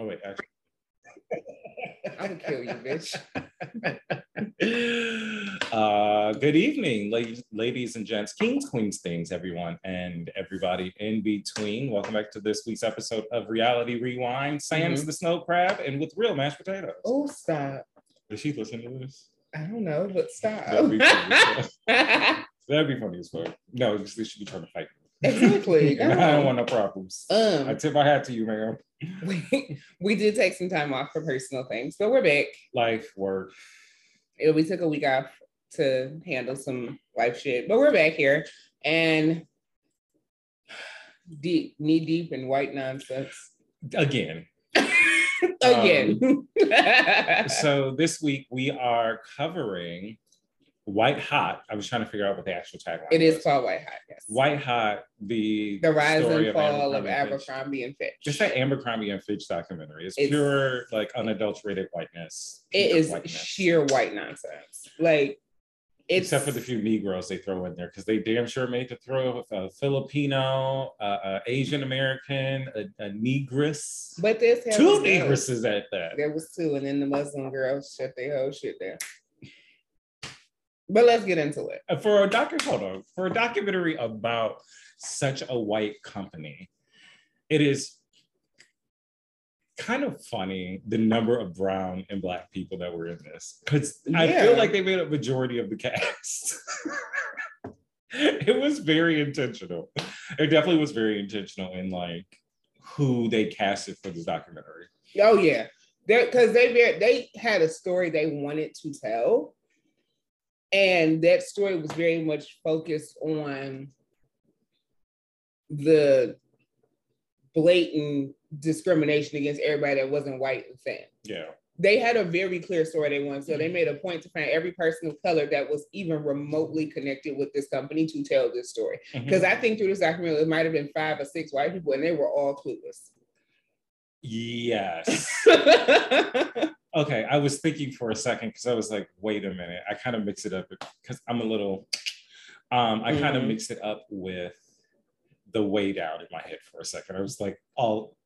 Oh wait, actually. I would kill you, bitch. uh, good evening, ladies, ladies and gents, kings, queens, things, everyone, and everybody in between. Welcome back to this week's episode of Reality Rewind. Sam's Mhm. the snow crab, and with real mashed potatoes. Oh, stop. Did she listen to this? I don't know, but stop. That'd be funny. as fuck. That'd be funny as fuck. No, they should be trying to fight. Exactly. And I don't want no problems. I Um, tip my hat to you, ma'am. we, we did take some time off for personal things, but we're back. Life, work. Uh, We took a week off to handle some life shit, but we're back here and deep, knee deep in white nonsense Again. again. so this week we are covering White Hot. I was trying to figure out what the actual tagline it is was. called White Hot. Yes. White Hot, the the rise and fall of Abercrombie and Fitch. And Fitch. Just that Abercrombie and Fitch documentary. It's, It's- pure, like unadulterated whiteness. It is whiteness. sheer white nonsense. Like it's Except for the few Negroes they throw in there, because they damn sure made to throw a Filipino, uh, uh, Asian American, a, a Negress, but this two Negresses at that. There was two, and then the Muslim girls shut their whole shit down. But let's get into it. Uh, for a docu hold on. For a documentary about such a white company it is kind of funny the number of brown and black people that were in this because i feel like they made a majority of the cast. It was very intentional. It definitely was very intentional in like who they casted for this documentary. Oh yeah, because they they had a story they wanted to tell, and that story was very much focused on the blatant discrimination against everybody that wasn't white and thin. yeah they had a very clear story they wanted. So they mm-hmm. made a point to find every person of color that was even remotely connected with this company to tell this story. Mm-hmm. Because I think through this documentary, it might have been five or six white people, and they were all clueless. yes Okay, I was thinking for a second because I was like, wait a minute. I kind of mix it up because I'm a little, um, I kind of Mhm. mixed it up with the way down in my head for a second. I was like, all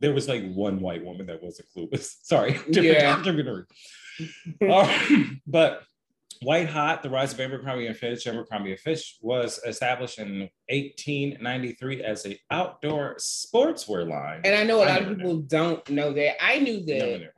there was like one white woman that wasn't clueless. Sorry, different Yeah. Um, but White Hot, The Rise of Abercrombie and Fitch, Abercrombie and Fitch was established in 1893 as an outdoor sportswear line. and I know a lot of people don't know that. I knew that. Never knew.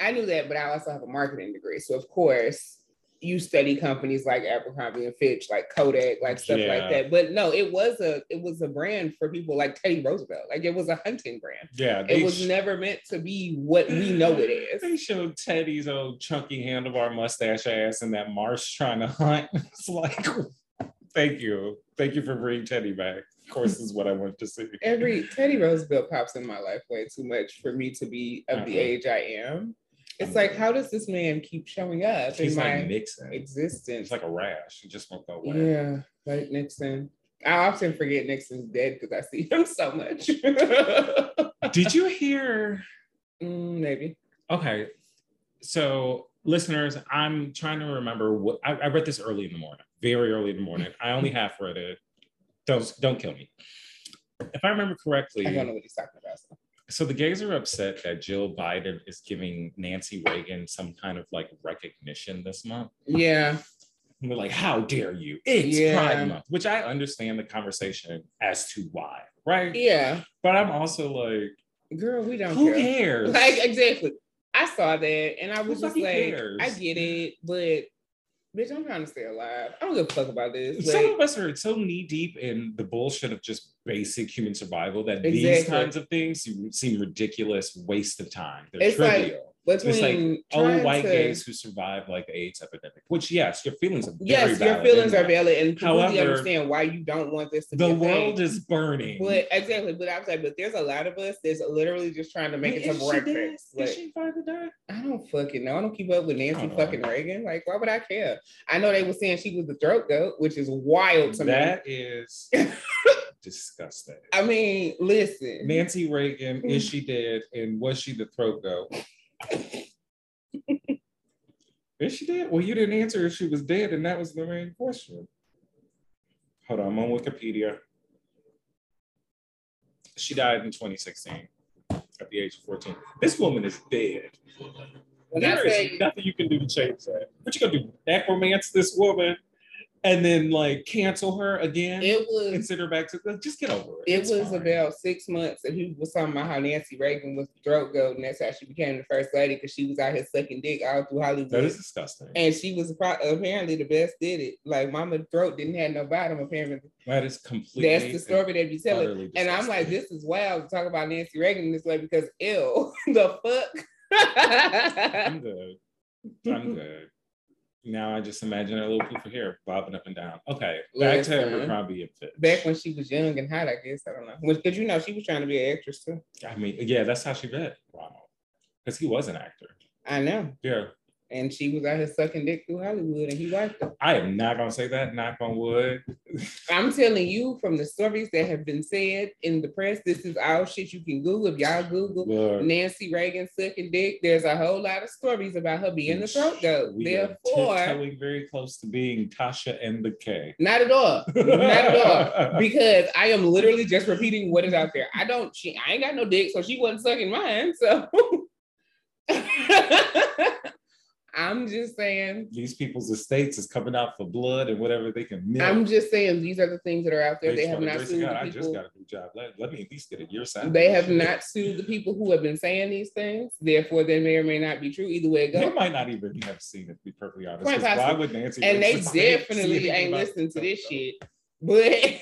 I knew that, but I also have a marketing degree. So of course, you study companies like Abercrombie and Fitch, like Kodak, like stuff Yeah. like that. But no, it was a it was a brand for people like Teddy Roosevelt. Like it was a hunting brand. Yeah, It was sh- never meant to be what we know it is. They showed Teddy's old chunky handlebar mustache ass in that marsh trying to hunt. It's like, thank you. Thank you for bringing Teddy back. Of course, is what I wanted to see. Every Teddy Roosevelt pops in my life way too much for me to be of the Uh-huh. age I am. It's like, how does this man keep showing up He's in like my Nixon. existence? It's like a rash. He just won't go away. Yeah, like Nixon. I often forget Nixon's dead because I see him so much. Did you hear? Mm, maybe. Okay. So, listeners, I'm trying to remember what I, I read this early in the morning, very early in the morning. I only half read it. Don't don't kill me. If I remember correctly, I don't know what he's talking about. so. So the gays are upset that Jill Biden is giving Nancy Reagan some kind of like recognition this month. Yeah, And we're like, how dare you? It's Yeah. Pride Month, which I understand the conversation as to why, right? yeah, But I'm also like, girl, we don't who care. cares? Like exactly. I saw that and I was just like, cares? I get it, but bitch, I'm trying to stay alive. I don't give a fuck about this. Some Like, of us are so knee deep in the bullshit of just basic human survival that these kinds of things seem- ridiculous waste of time. They're It's like, trivial. Between It's like old white to- gays who survived like the AIDS epidemic, which yes, your feelings are very Yes, your feelings are valid and completely However, understand why you don't want this to be The a world is burning. But exactly, but I was like, but there's a lot of us that's literally just trying to make Wait, it is to breakfast. Is Like, she finally? I don't fucking know. I don't keep up with Nancy fucking Reagan. Like, why would I care? I know they were saying she was the throat goat, which is wild to me. That is disgusting. I mean, listen. Nancy Reagan, is mm. she dead? And was she the throat goat? Is she dead? Well, you didn't answer if she was dead, and that was the main question. Hold on, I'm on Wikipedia. She died in 2016. at the age of 14. This woman is dead. I There is nothing you can do to change that. What you gonna do? Necromance this woman and then like cancel her again it was and send her back to just get over it. It It's was fine. about six months, and he was talking about how Nancy Reagan was the throat goat, and that's how she became the first lady because she was out here sucking dick all through Hollywood. that is disgusting. and she was apparently the best did it. Like Mama throat didn't have no bottom. Apparently, that is completely that's the story they be telling. utterly And I'm like, this is wild to talk about Nancy Reagan this way because ill the fuck. I'm good. I'm good. Now I just imagine a little poof of hair bobbing up and down. Okay, back to Listen. Abercrombie and Fitch. Back when she was young and hot, I guess I don't know. Because you know she was trying to be an actress too. I mean, yeah, that's how she met Ronald, because he was an actor. I know. Yeah, And she was out here sucking dick through Hollywood, and he wiped her. I am not gonna say that. Knock on wood. I'm telling you from the stories that have been said in the press, this is all shit you can Google. If y'all Google Look, Nancy Reagan sucking dick, there's a whole lot of stories about her being the throat goat. we are Therefore, tiptoeing very close to being Tasha and the K. not at all. Not at all. Because I am literally just repeating what is out there. I don't, she, I ain't got no dick, so she wasn't sucking mine. So I'm just saying, These people's estates is coming out for blood and whatever they can milk. I'm just saying these are the things that are out there. Praise They have not sued God, the I just people. got a new job. Let, let me at least get a year salary. They have not sued the people who have been saying these things. Therefore, they may or may not be true. Either way it goes, They might not even have seen it, to be perfectly honest. Why would Nancy? And they definitely ain't listening to this shit. But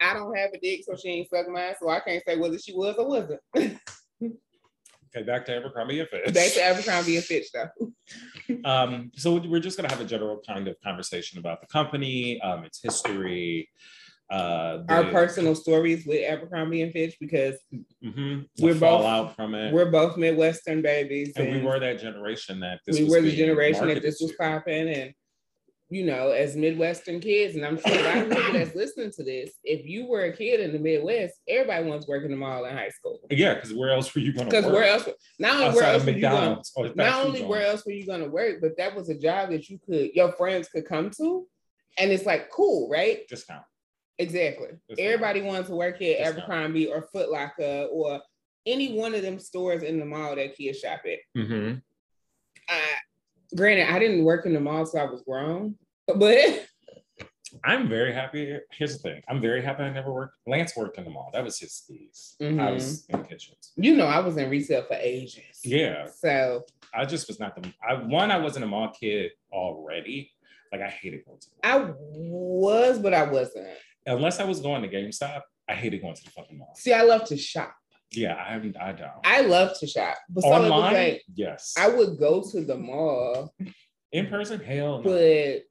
I don't have a dick, so she ain't suck mine. So I can't say whether she was or wasn't. Okay, back to Abercrombie and Fitch. Back to Abercrombie and Fitch, though. Um, so we're just going to have a general kind of conversation about the company, um, its history, uh, Our personal stories with Abercrombie and Fitch because Mhm, We're both- fallout from it. we're both Midwestern babies. and we were that generation that this we was were the generation that this was popping and you know as midwestern kids and i'm sure a lot of people that's listening to this if you were a kid in the midwest everybody wants working the mall in high school Yeah, because where else were you going to because work? where else not only where else were you going McDonald's or fast not only where else were you going to work but that was a job that you could your friends could come to and it's like cool right discount. exactly Discount. everybody wants to work at Discount. abercrombie or foot locker or any one of them stores in the mall that kids shop at Mhm. I, granted, I didn't work in the mall, so I was grown. But I'm very happy. Here's the thing. I'm very happy I never worked. Lance worked in the mall. That was his skis. I Mhm. was in kitchens. you know, I was in retail for ages. Yeah. So I just was not the I one, I wasn't a mall kid already. Like I hated going to the I was, but I wasn't. unless I was going to GameStop, I hated going to the fucking mall. See, I love to shop. Yeah, I haven't I don't. I love to shop. But so Online, like, yes. I would go to the mall, in person, hell no. but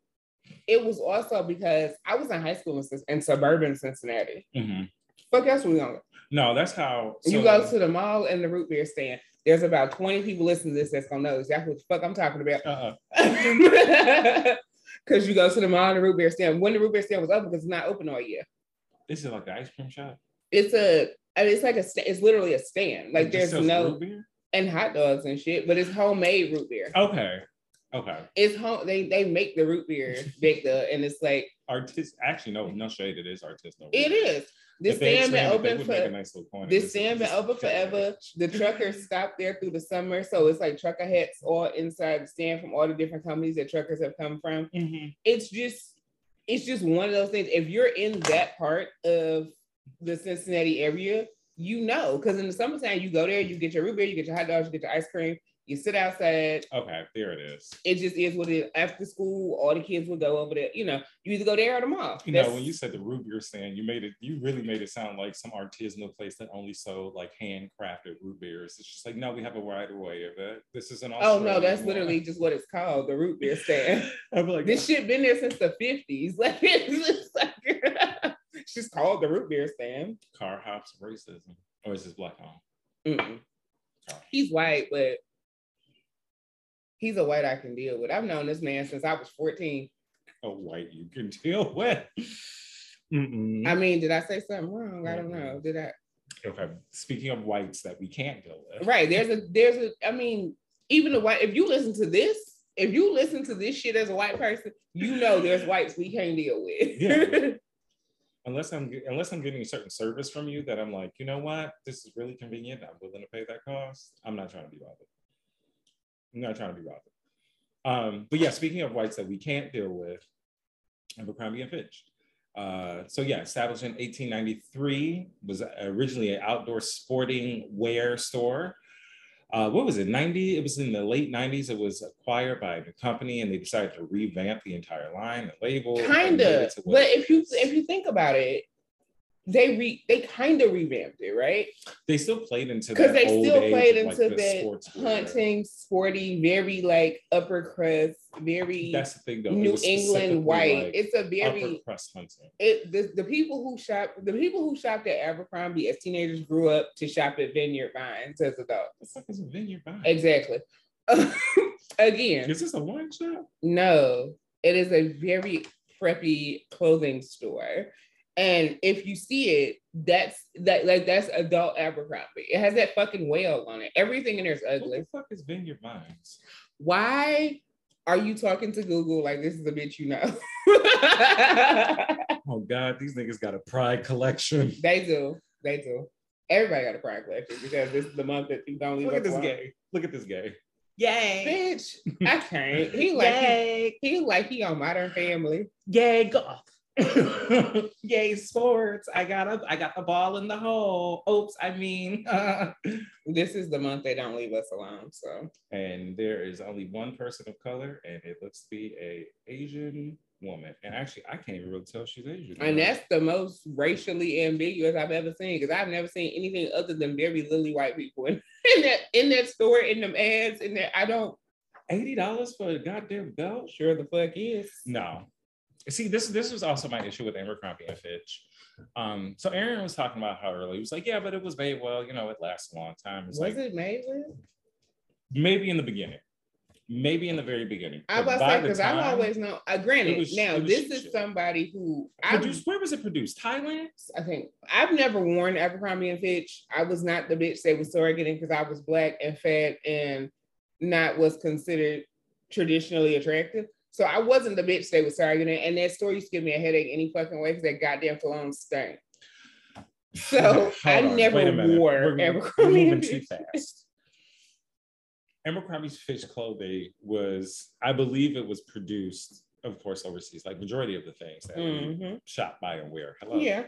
it was also because I was in high school in, in suburban Cincinnati. Mhm. Fuck else we gonna go. No, that's how so, you go to the mall and the root beer stand. There's about 20 people listening to this that's gonna know exactly what the fuck I'm talking about. uh-uh. Because you go to the mall and the root beer stand. When the root beer stand was open, because it's not open all year. This is like the ice cream shop. It's a, I mean, it's like a, it's literally a stand. Like It there's no, and hot dogs and shit, but it's homemade root beer. Okay. Okay. It's home. They they make the root beer there, and it's like Artist actually no, no shade, it is artisanal. it is. This stand been expanded, open would make a for nice this stand been open forever. The truckers stop there through the summer, so it's like trucker hats all inside the stand from all the different companies that truckers have come from. Mhm. it's just it's just one of those things. If you're in that part of the Cincinnati area, you know, because in the summertime you go there, you get your root beer, you get your hot dogs, you get your ice cream, you sit outside. Okay, there it is. It just is what it is. After school, all the kids will go over there. You know, you either go there or the mall. You know, when you said the root beer stand, you made it, you really made it sound like some artisanal place that only sold like handcrafted root beers. It's just like, no, we have a wider way of it. This is an oh no, that's one. literally just what it's called, the root beer stand. I'm like, this shit been there since the 50s. Like it's just like it's just called the root beer stand. car hops racism. Or is this black on? He's white, but he's a white I can deal with. I've known this man since I was 14. A white you can deal with. Mm-mm. I mean, did I say something wrong? I don't know. Did I? Okay. Speaking of whites that we can't deal with. Right. There's a there's a I mean, even the white if you listen to this, if you listen to this shit as a white person, you know there's whites we can't deal with. Yeah. unless I'm unless I'm getting a certain service from you that I'm like, you know what, this is really convenient. I'm willing to pay that cost. I'm not trying to be bothered. I'm not trying to be bothered. Um, but yeah, speaking of whites that we can't deal with, Abercrombie and Fitch. Uh, so yeah, established in 1893, was originally an outdoor sporting wear store. Uh, what was it, 90? It was in the late 90s. It was acquired by the company and they decided to revamp the entire line, the label. Kind of. But if you if you think about it, they re they kind of revamped it, right? They still played into because they still played into like that hunting, sporty, very like upper crust, very that's the thing though. New England white. Like it's a very upper crust hunting. It the, the people who shop the people who shopped at Abercrombie as teenagers grew up to shop at Vineyard Vines as adults. Fuck is a Vineyard Vines? Exactly. Again, is this a wine shop? No, it is a very preppy clothing store and if you see it, that's that like that's adult Abercrombie. It has that fucking whale on it. Everything in there is ugly. What the fuck is Vineyard Vines? Why are you talking to Google like this is a bitch you know? oh God, these niggas got a pride collection. They do. They do. Everybody got a pride collection because this is the month that you don't leave. Look at this gay. Look at this gay. Yay. Bitch. I can't. He like Yay. He, he like he on modern family. Yay golf. Yay, sports. I got a, I got the ball in the hole. Oops, I mean uh, this is the month they don't leave us alone. So and there is only one person of color, and it looks to be a Asian woman. And actually, I can't even really tell she's Asian. And that's the most racially ambiguous I've ever seen because I've never seen anything other than very lily white people in, in that in that store, in them ads, in that I don't eighty dollars for a goddamn belt. Sure, the fuck is no see this this was also my issue with Abercrombie and Fitch. Um, so Aaron was talking about how early he was like, yeah, but it was made well, you know, it lasts a long time. It's was like, it made well? Maybe in the beginning. Maybe in the very beginning. I was say because I've always known. Uh, granted, was, now this is somebody who produced. Where was it produced? Thailand. I think I've never worn Abercrombie and Fitch. I was not the bitch they was targeting because I was black and fat and not was considered traditionally attractive. So I wasn't the bitch they was targeting, and that story used to give me a headache any fucking way because that goddamn cologne stank. So I on, never wore Abercrombie. We're moving too fast. Abercrombie's fish clothing was, I believe, it was produced, of course, overseas. Like majority of the things that mm-hmm. we shop, buy, and wear. Hello. Yeah.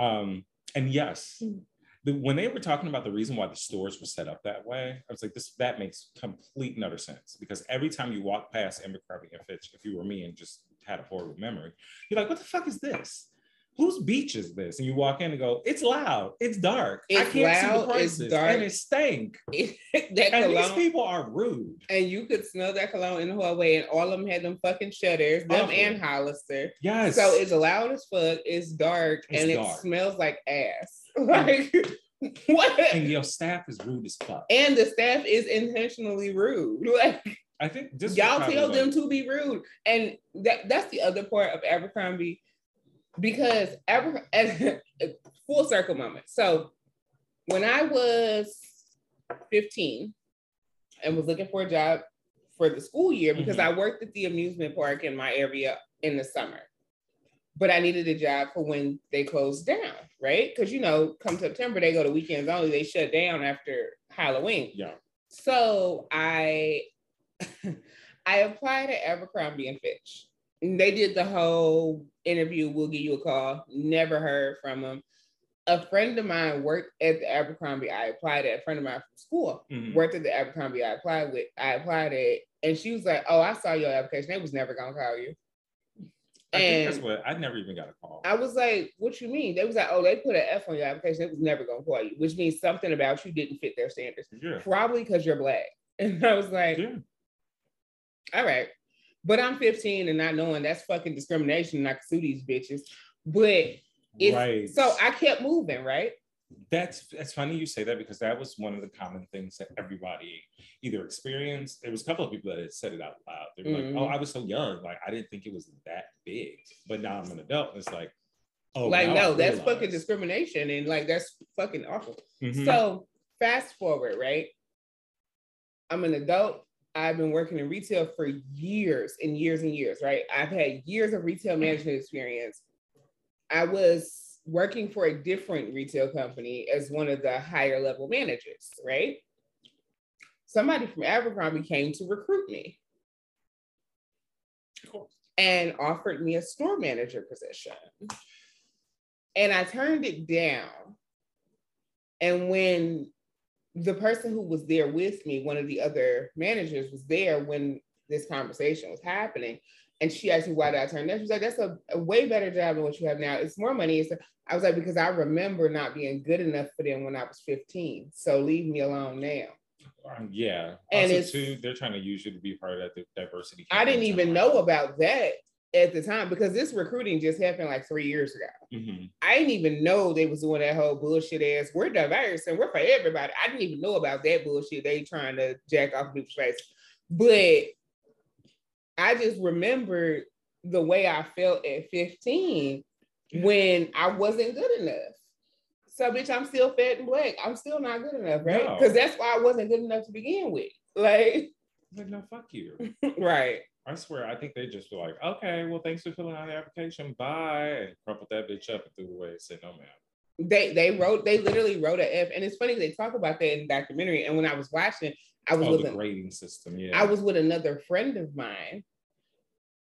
Um, and yes, mm the, when they were talking about the reason why the stores were set up that way, I was like, this that makes complete and utter sense because every time you walk past Abercrombie and Fitch, if you were me and just had a horrible memory, you're like, what the fuck is this? Whose beach is this? And you walk in and go, it's loud, it's dark, it's I can't loud, see the prices, it's dark, and it stank. that and these people are rude. And you could smell that cologne in the hallway, and all of them had them fucking shutters, them and Hollister. Yes. So it's loud as fuck, it's dark, it's and dark. it smells like ass. Like what? And your staff is rude as fuck. And the staff is intentionally rude. Like I think just y'all tell them to be rude. And that that's the other part of Abercrombie because Aber full circle moment. So when I was 15 and was looking for a job for the school year because mm-hmm. I worked at the amusement park in my area in the summer but I needed a job for when they closed down, right? Because you know, come September, they go to weekends only. They shut down after Halloween. Yeah. So I I applied to Abercrombie and Fitch. They did the whole interview. We'll give you a call. Never heard from them. A friend of mine worked at the Abercrombie. I applied at a friend of mine from school mm-hmm. worked at the Abercrombie. I applied with. I applied it, and she was like, "Oh, I saw your application. They was never gonna call you." I and that's what I never even got a call. I was like, "What you mean?" They was like, "Oh, they put an F on your application. It was never gonna call you," which means something about you didn't fit their standards. Yeah. Probably because you're black. And I was like, yeah. "All right," but I'm 15 and not knowing that's fucking discrimination. And I can sue these bitches. But it's right. so I kept moving, right? That's that's funny you say that because that was one of the common things that everybody either experienced. There was a couple of people that had said it out loud. They're mm-hmm. like, "Oh, I was so young, like I didn't think it was that big." But now I'm an adult, and it's like, "Oh, like no, that's fucking discrimination, and like that's fucking awful." Mm-hmm. So fast forward, right? I'm an adult. I've been working in retail for years and years and years, right? I've had years of retail management experience I was working for a different retail company as one of the higher level managers, right? Somebody from Abercrombie came to recruit me and offered me a store manager position. And I turned it down. And when the person who was there with me, one of the other managers, was there when this conversation was happening. And she asked me why did I turn down. She was like, "That's a, a way better job than what you have now. It's more money." It's, I was like, "Because I remember not being good enough for them when I was 15. So leave me alone now." Um, yeah, And also it's- too, they're trying to use you to be part of that diversity. I didn't even know about that at the time because this recruiting just happened like three years ago. Mhm. I didn't even know they was doing that whole bullshit ass. We're diverse and we're for everybody. I didn't even know about that bullshit. They trying to jack off people's face, but I just remember the way I felt at 15 when I wasn't good enough. So, bitch, I'm still fat and black. I'm still not good enough, right? No. Because that's why I wasn't good enough to begin with. Like, Like, no, fuck you. right. I swear, I think they just were like, okay, well, thanks for filling out the application. Bye. And crumpled that bitch up and threw it away and said, no, ma'am. they they wrote they literally wrote a F, and it's funny they talk about that in the documentary. And when I was watching, I was Oh, with the an- grading system. Yeah. I was with another friend of mine.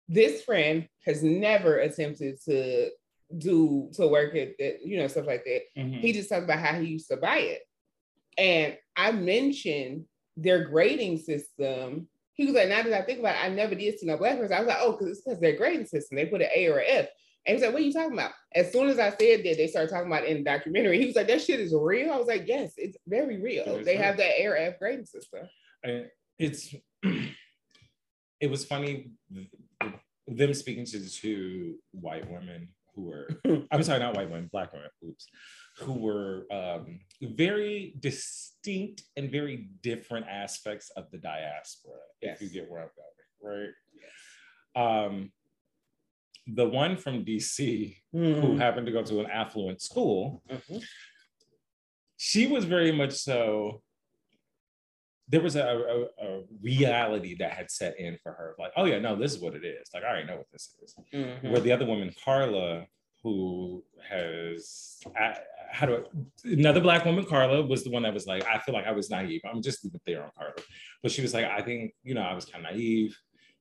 This friend has never attempted to do to work at that, you know, stuff like that. Mhm. He just talked about how he used to buy it. And I mentioned their grading system. He was like, now that I think about it, I never did see no black person. I was like, oh, because it's because their grading system. They put an A or an F. And he was like, what are you talking about? As soon as I said that, they started talking about in the documentary. He was like, that shit is real. I was like, yes, it's very real. It They have that A or F grading system. And it's it was funny them speaking to the two white women who were I'm sorry, not white women, black women, oops, who were um, very distinct and very different aspects of the diaspora, if you get where I'm going, right? Um, the one from DC who happened to go to an affluent school, Mhm. she was very much so there was a, a, a reality that had set in for her like oh yeah no this is what it is like i already know what this is Mhm. where the other woman carla who has how do I, another black woman carla was the one that was like i feel like i was naive i'm just leave it there on carla but she was like i think you know i was kind of naive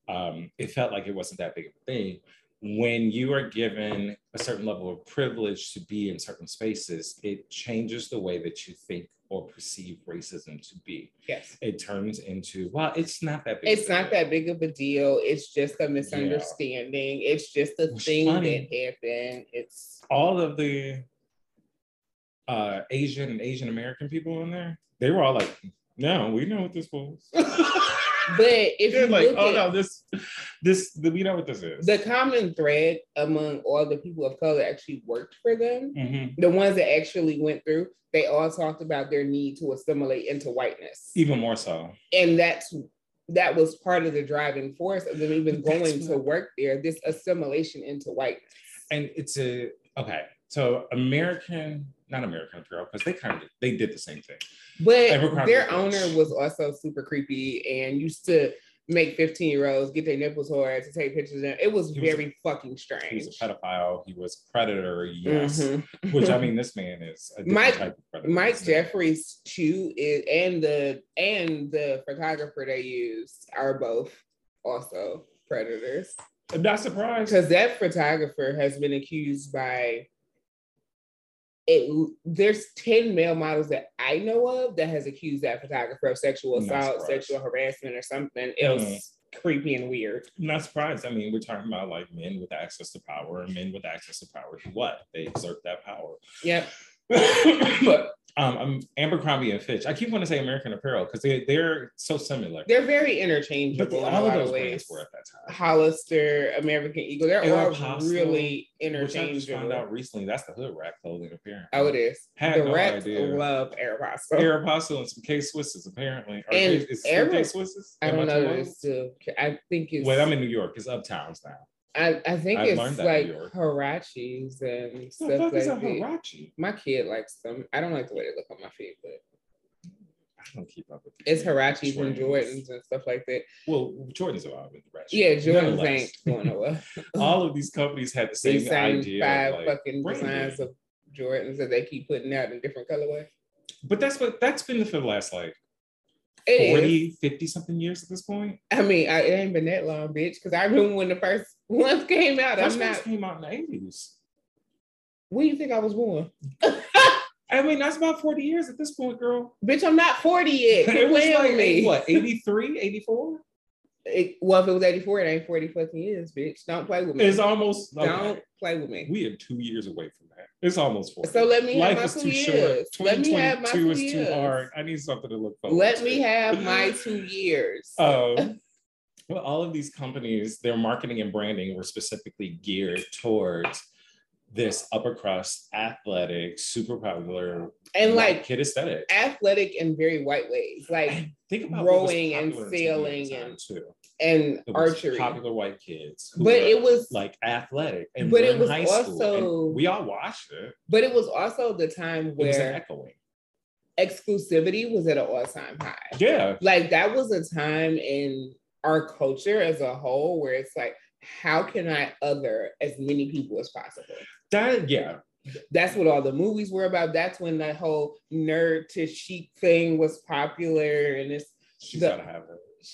um, it felt like it wasn't that big of a thing when you are given a certain level of privilege to be in certain spaces, it changes the way that you think or perceive racism to be. Yes. It turns into, well, it's not that big. It's of a not deal. that big of a deal. It's just a misunderstanding. It's just a Which thing funny. that happened. It's All of the uh, Asian and Asian American people in there, they were all like, no, we know what this was. but if They're you like, look oh at no, this, this, we know what this is. the common thread among all the people of color actually worked for them, Mhm. the ones that actually went through, they all talked about their need to assimilate into whiteness. Even more so. And that's that was part of the driving force of them even That's going to work there, this assimilation into whiteness. and it's a okay so american not american apparel because they kind of they did the same thing But their owner was also super creepy and used to make 15 year olds get their nipples hard to take pictures. And it was He was a- very fucking strange. he was a pedophile he was a predator yes Mhm. which i mean this man is a Mike- type of predator Mike Jeffries too is and the and the photographer they used are both also predators. i'm not surprised Because that photographer has been accused by it there's 10 male models that I know of that has accused that photographer of sexual assault, sexual harassment, or something else Mhm. creepy and weird. I'm not surprised i mean we're talking about like men with access to power and men with access to power do what they exert that power Yep. but um I'm Abercrombie and Fitch. I keep wanting to say American Apparel because they they're so similar. They're very but interchangeable in all of those of brands ways. were at that time. Hollister, American Eagle, they're all Aeropostale, really Which I just found out recently that's the hood rat clothing apparently. Oh, it is. Had the no rats idea. love Aeropostale. Aeropostale and some K Swisses apparently. Or And K- Swisses? I don't know this too. I think it's Well, I'm in New York. It's uptowns now. I, I think I've it's like. Huaraches and What the stuff fuck like is a that. My kid likes them. I don't like the way they look on my feet, but I don't keep up with It's Huaraches and. Jordans and stuff like that. Well, Jordans are always ratchet. Yeah, Jordans ain't going nowhere. All of these companies had the same same idea. five like, fucking designs of Jordans that they keep putting out in different colorways. But that's what that's been for the last like It is. 40, 50 something years at this point. I mean, I, it ain't been that long, bitch. Because I remember when the first ones came out. First I'm not. came out in the eighties. When you think I was born? I mean, that's about 40 years at this point, girl. bitch, I'm not 40 yet. it was like, me. what, 83, 84? It, well, if it was 84, it ain't 40 fucking years, bitch. Don't play with me. It's almost okay. Don't play with me. We are two years away from that. It's almost 40. So let me have Life my is two years. short. Let me have my 2022 two is years. too hard. I need something to look forward Let to. me have my two years. Um, well, all of these companies, their marketing and branding were specifically geared towards this upper crust, athletic, super popular, and like kid aesthetic. athletic in very white ways, like And think about rowing and popular in TV at the sailing and too. and archery. popular white kids, who But it was like athletic, and but it was high also- we all watched it. but it was also the time It was where echoing. exclusivity was at an all-time high. Yeah, Like that was a time in our culture as a whole where it's like, how can I other as many people as possible? that yeah. That's what all the movies were about. That's when that whole nerd to chic thing was popular, and it's She's The- gotta have it.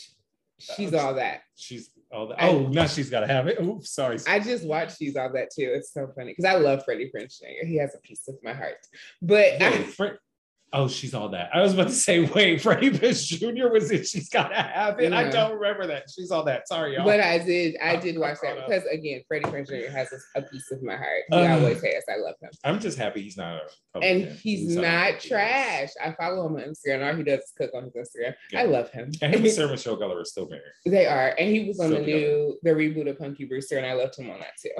she's all that. She's all that. I- Oh, now she's gotta have it. Oops, sorry. I just watched She's All That too. It's so funny because I love Freddie Prinze Jr. He has a piece of my heart. But Wait, I, Fre- oh, she's all that. I was about to say, wait, Freddie Prinze Jr. was it? She's gotta have it. I don't remember that. She's all that. Sorry, y'all. but I did I did watch that because again, Freddie Prinze Jr. has a, a piece of my heart. He Uh, always has. I love him. I'm just happy he's not a And Republican. he's not trash. I follow him on Instagram. All he does is cook on his Instagram. Yeah. I love him. And him and Sarah Michelle Gellar are still married. They are. And he was on So the new the reboot of Punky Brewster, and I loved him on that too.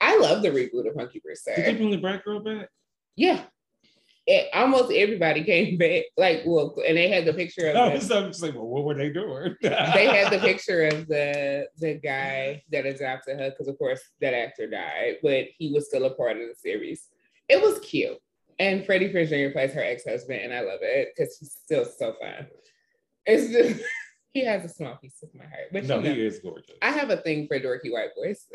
I love the reboot of Punky Brewster. Did they bring the black girl back? Yeah. It, almost everybody came back. Like, well, and they had the picture of No, the, so I'm just like, well, what were they doing? they had the picture of the the guy that adopted her because of course that actor died, but he was still a part of the series. It was cute. And Freddie Prinze Jr. plays her ex-husband, and I love it because he's still so fun. It's just he has a small piece of my heart. But no, you know, he is gorgeous. I have a thing for dorky white boys.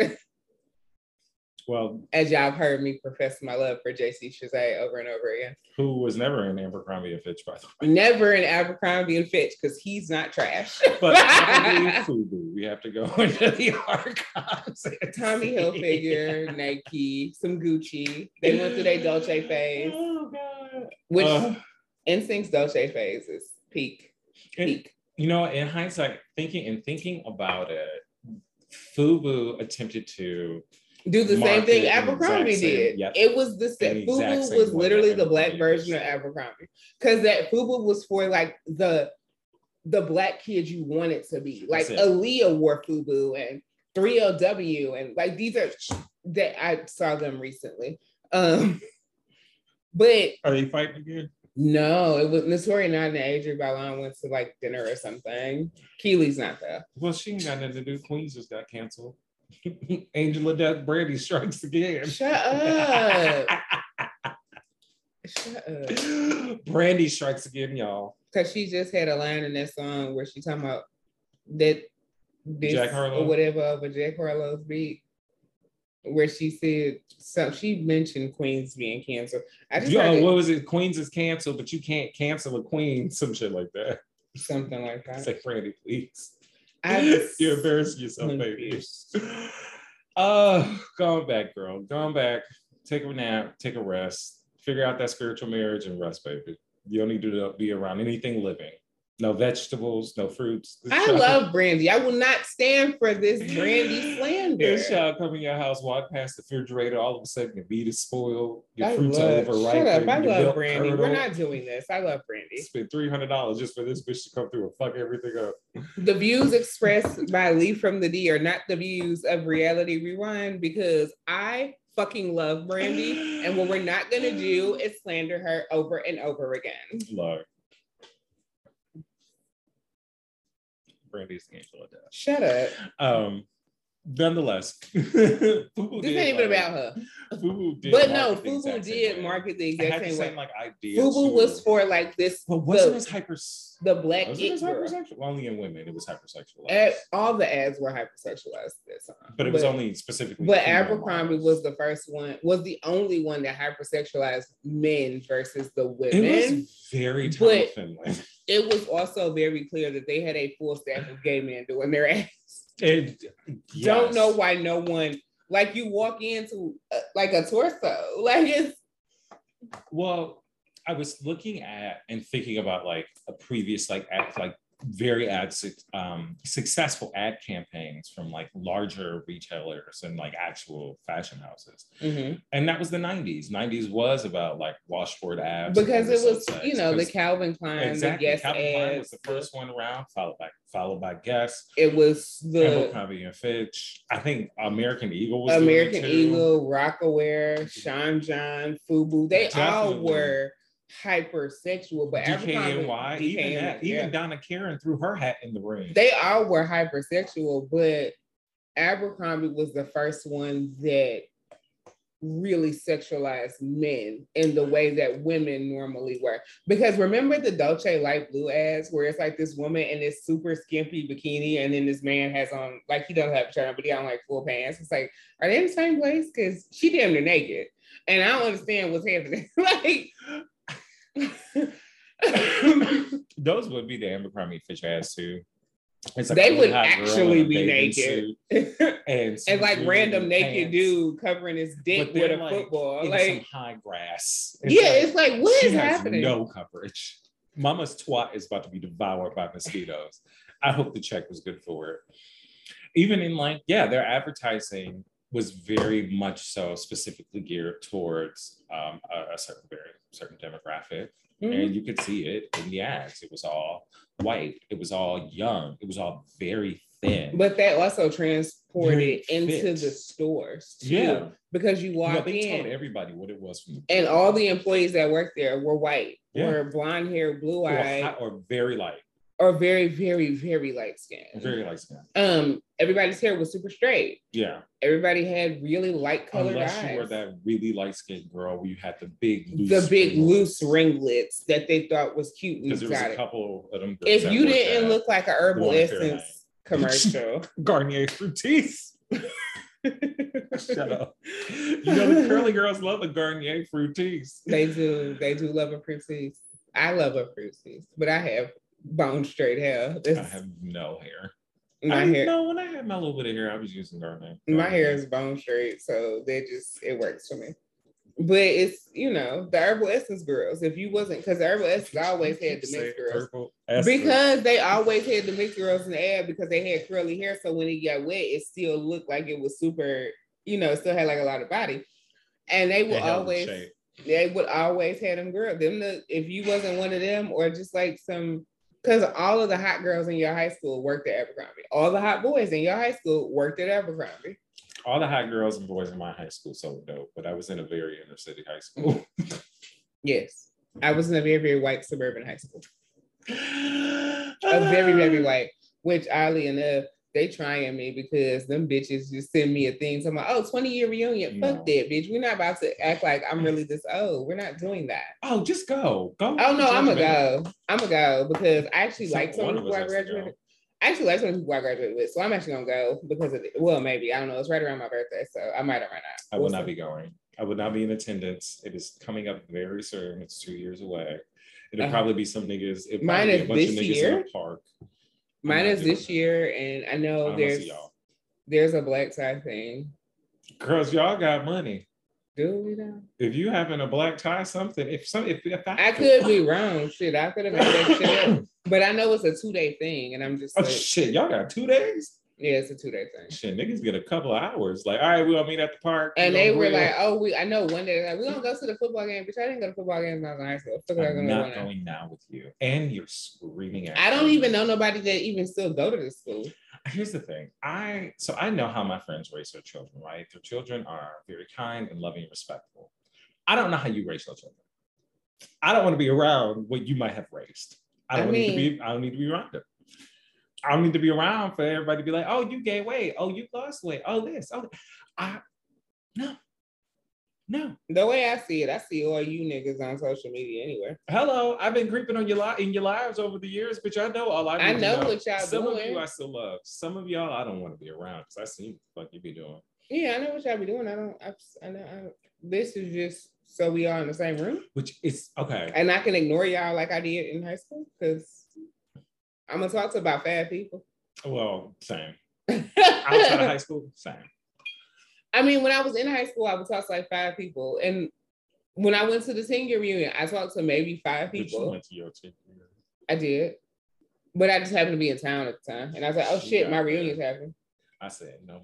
Well, As y'all have heard me profess my love for JC Chasez over and over again. who was never in Abercrombie and Fitch, by the way. Never in Abercrombie and Fitch because he's not trash. But Fubu. We have to go into the archives. Tommy Hilfiger, Nike, some Gucci. They went through their Dolce phase, Oh God. which Uh, NSYNC's Dolce phase is peak. and, Peak. you know, in hindsight, thinking and thinking about it, Fubu attempted to Do the same thing Abercrombie same- did. yep. It was the same. The Fubu same was literally the black Abercrombie version of. Abercrombie. Because that Fubu was for like the the black kids you wanted to be. Like That's it. Aaliyah wore Fubu and 3LW and like these are that I saw them recently. Um but Are they fighting again? no, it was Naturi Naughton and Adrienne Bailon went to like dinner or something. Kiely's not there. Well, she ain't got nothing to do. Queens just got canceled. Angela Death Brandy strikes again. Shut up. Shut up. Brandy strikes again, y'all. Cause she just had a line in that song where she talking about that this Jack Harlow? or whatever of a Jack Harlow's beat. Where she said so she mentioned Queens being canceled. I just Yo, what was it? Queens is canceled, but you can't cancel a queen. Some shit like that. something like that. Say, Brandy, please. You're embarrassing yourself, baby. Uh, going back, girl. Going back. Take a nap. Take a rest. Figure out that spiritual marriage and rest, baby. You don't need to be around anything living. No vegetables, no fruits. This I child- love Brandy. I will not stand for this Brandy slander. This child come in your house, walk past the refrigerator, all of a sudden your meat is spoiled, your I fruits love, are shut overripe. up. I love Brandy. We're not doing this. I love Brandy. Spend three hundred dollars just for this bitch to come through and fuck everything up. The views expressed by Lee from the D are not the views of Reality Rewind because I fucking love Brandy. And what we're not gonna do is slander her over and over again. Lord. Brandy's Angela Death. Shut up. Um, nonetheless, Fubu this ain't even like, about her. Fubu did but no, Fubu did market the exact same, way. Like idea. Fubu was for like this. But wasn't the, as hyper? The black was it hypersexual? Only in women, it was hypersexual. Ad, eh, all the ads were hypersexualized this time, but it was but, only specifically. But Abercrombie was the first one, was the only one that hypersexualized men versus the women. It was very Tom Finland. It was also very clear that they had a full staff of gay men doing their ads. It, yes. Don't know why no one like you walk into uh, like a torso like it's. Well, I was looking at and thinking about like a previous like act like very ad um, successful ad campaigns from like larger retailers and like actual fashion houses. Mm-hmm. and that was the 90s 90s was about like washboard ads because it was you know the calvin klein exactly. the Guess calvin ads, klein was the first one around followed by followed by Guess. It was the Abercrombie and Fitch. I think American Eagle was American Eagle Rocawear Sean John Fubu. They Definitely. all were hypersexual, but DKNY, even that, yeah. even Donna Karan threw her hat in the ring. They all were hypersexual, but Abercrombie was the first one that really sexualized men in the way that women normally were. Because remember the Dolce light blue ads where it's like this woman in this super skimpy bikini, and then this man has on like he doesn't have a shirt on, but he on like full pants. It's like, are they in the same place? Because she damn near naked. And I don't understand what's happening. like Those would be the Abercrombie Fitch ads too. they would actually be naked and, and like random naked pants. dude covering his dick with a like, football, like some high grass. It's yeah, like, it's like what is happening? No coverage. Mama's twat is about to be devoured by mosquitoes. I hope the check was good for it. Even in like, yeah, they're advertising was very much so specifically geared towards um, a, a, certain very certain demographic, mm-hmm. and you could see it in the ads. It was all white. It was all young. It was all very thin. But that also transported into the stores too, yeah, because you walk they in. told everybody what it was from and all the employees that worked there were white, yeah. were blonde hair, blue eyed, or, or very light or very, very, very light skin. Very light skin. Um, everybody's hair was super straight. Yeah. Everybody had really light colored Unless eyes. you were that really light skinned girl where you had the big the big ringlets. loose ringlets that they thought was cute. Because there was a couple of them. If you didn't look like a herbal essence commercial, Garnier Fructis. Shut up. You know the curly girls love the Garnier Fructis. They do. They do love a Fructis. I love a Fructis, but I have bone straight hair. I have no hair. My I, hair. No, when I had my little bit of hair, I was using Garnier. My hair is bone straight, so they just it works for me. But it's you know the herbal essence girls. If you wasn't because herbal essence always had the mixed girls because they always had the mixed girls in the ad because they had curly hair. So when it got wet, it still looked like it was super. You know, still had like a lot of body, and they would always they would always have them girls. Them the if you wasn't one of them or just like some because all of the hot girls in your high school worked at Abercrombie. All the hot boys in your high school worked at Abercrombie. All the hot girls and boys in my high school so dope, but I was in a very inner city high school. yes, I was in a very very white suburban high school. a very very white, which oddly enough they trying me because them bitches just send me a thing. So I'm like, oh, 20 year reunion. No. Fuck that, bitch. We're not about to act like I'm really this old. We're not doing that. Oh, just go. Go. Oh no, I'm gonna go. I'm gonna go because I actually like some people I graduated. I actually like some people I graduated with. So I'm actually gonna go because of it. Well, maybe. I don't know. It's right around my birthday. So I might have run out. I will not be going. I would not be in attendance. It is coming up very soon. It's two years away. It'll uh-huh. probably be some niggas. It might be a bunch of niggas year? in the park. Oh Mine is this year, and I know I there's there's a black tie thing. Girls, y'all got money. Do we know? If you having a black tie, something. If some, if, if I, I could be wrong, shit, I could have made that shit up. But I know it's a two day thing, and I'm just. Oh like, shit, y'all got two days. Yeah, it's a two day thing. Shit, niggas get a couple of hours. Like, all right, we'll meet at the park. And they were like, oh, we. I know one day like, we gonna go to the football game, but I didn't go to football games when I was in high school. I'm not going now with you, and you're screaming at. I don't even know nobody that even still go to this school. Here's the thing. I so I know how my friends raise their children. Right, their children are very kind and loving and respectful. I don't know how you raise your children. I don't want to be around what you might have raised. I don't I mean, need to be. I don't need to be around them. I don't need to be around for everybody to be like, oh, you gained weight. Oh, you lost weight. Oh, this. Oh, I no. No. The way I see it, I see all you niggas on social media anyway. Hello, I've been creeping on your li- in your lives over the years, but y'all know all I. I to know what y'all Some doing. of you I still love. Some of y'all I don't want to be around because I see what the fuck you be doing. Yeah, I know what y'all be doing. I don't. I, I know. I, this is just so we all in the same room, Which is okay. and I can ignore y'all like I did in high school because I'm gonna talk to about fat people. Well, same. Outside of high school, same. I mean, when I was in high school, I would talk to like five people, and when I went to the senior reunion, I talked to maybe five But you people. went to your. I did, but I just happened to be in town at the time, and I was like, "Oh shit, my reunion's happening." I said no, man.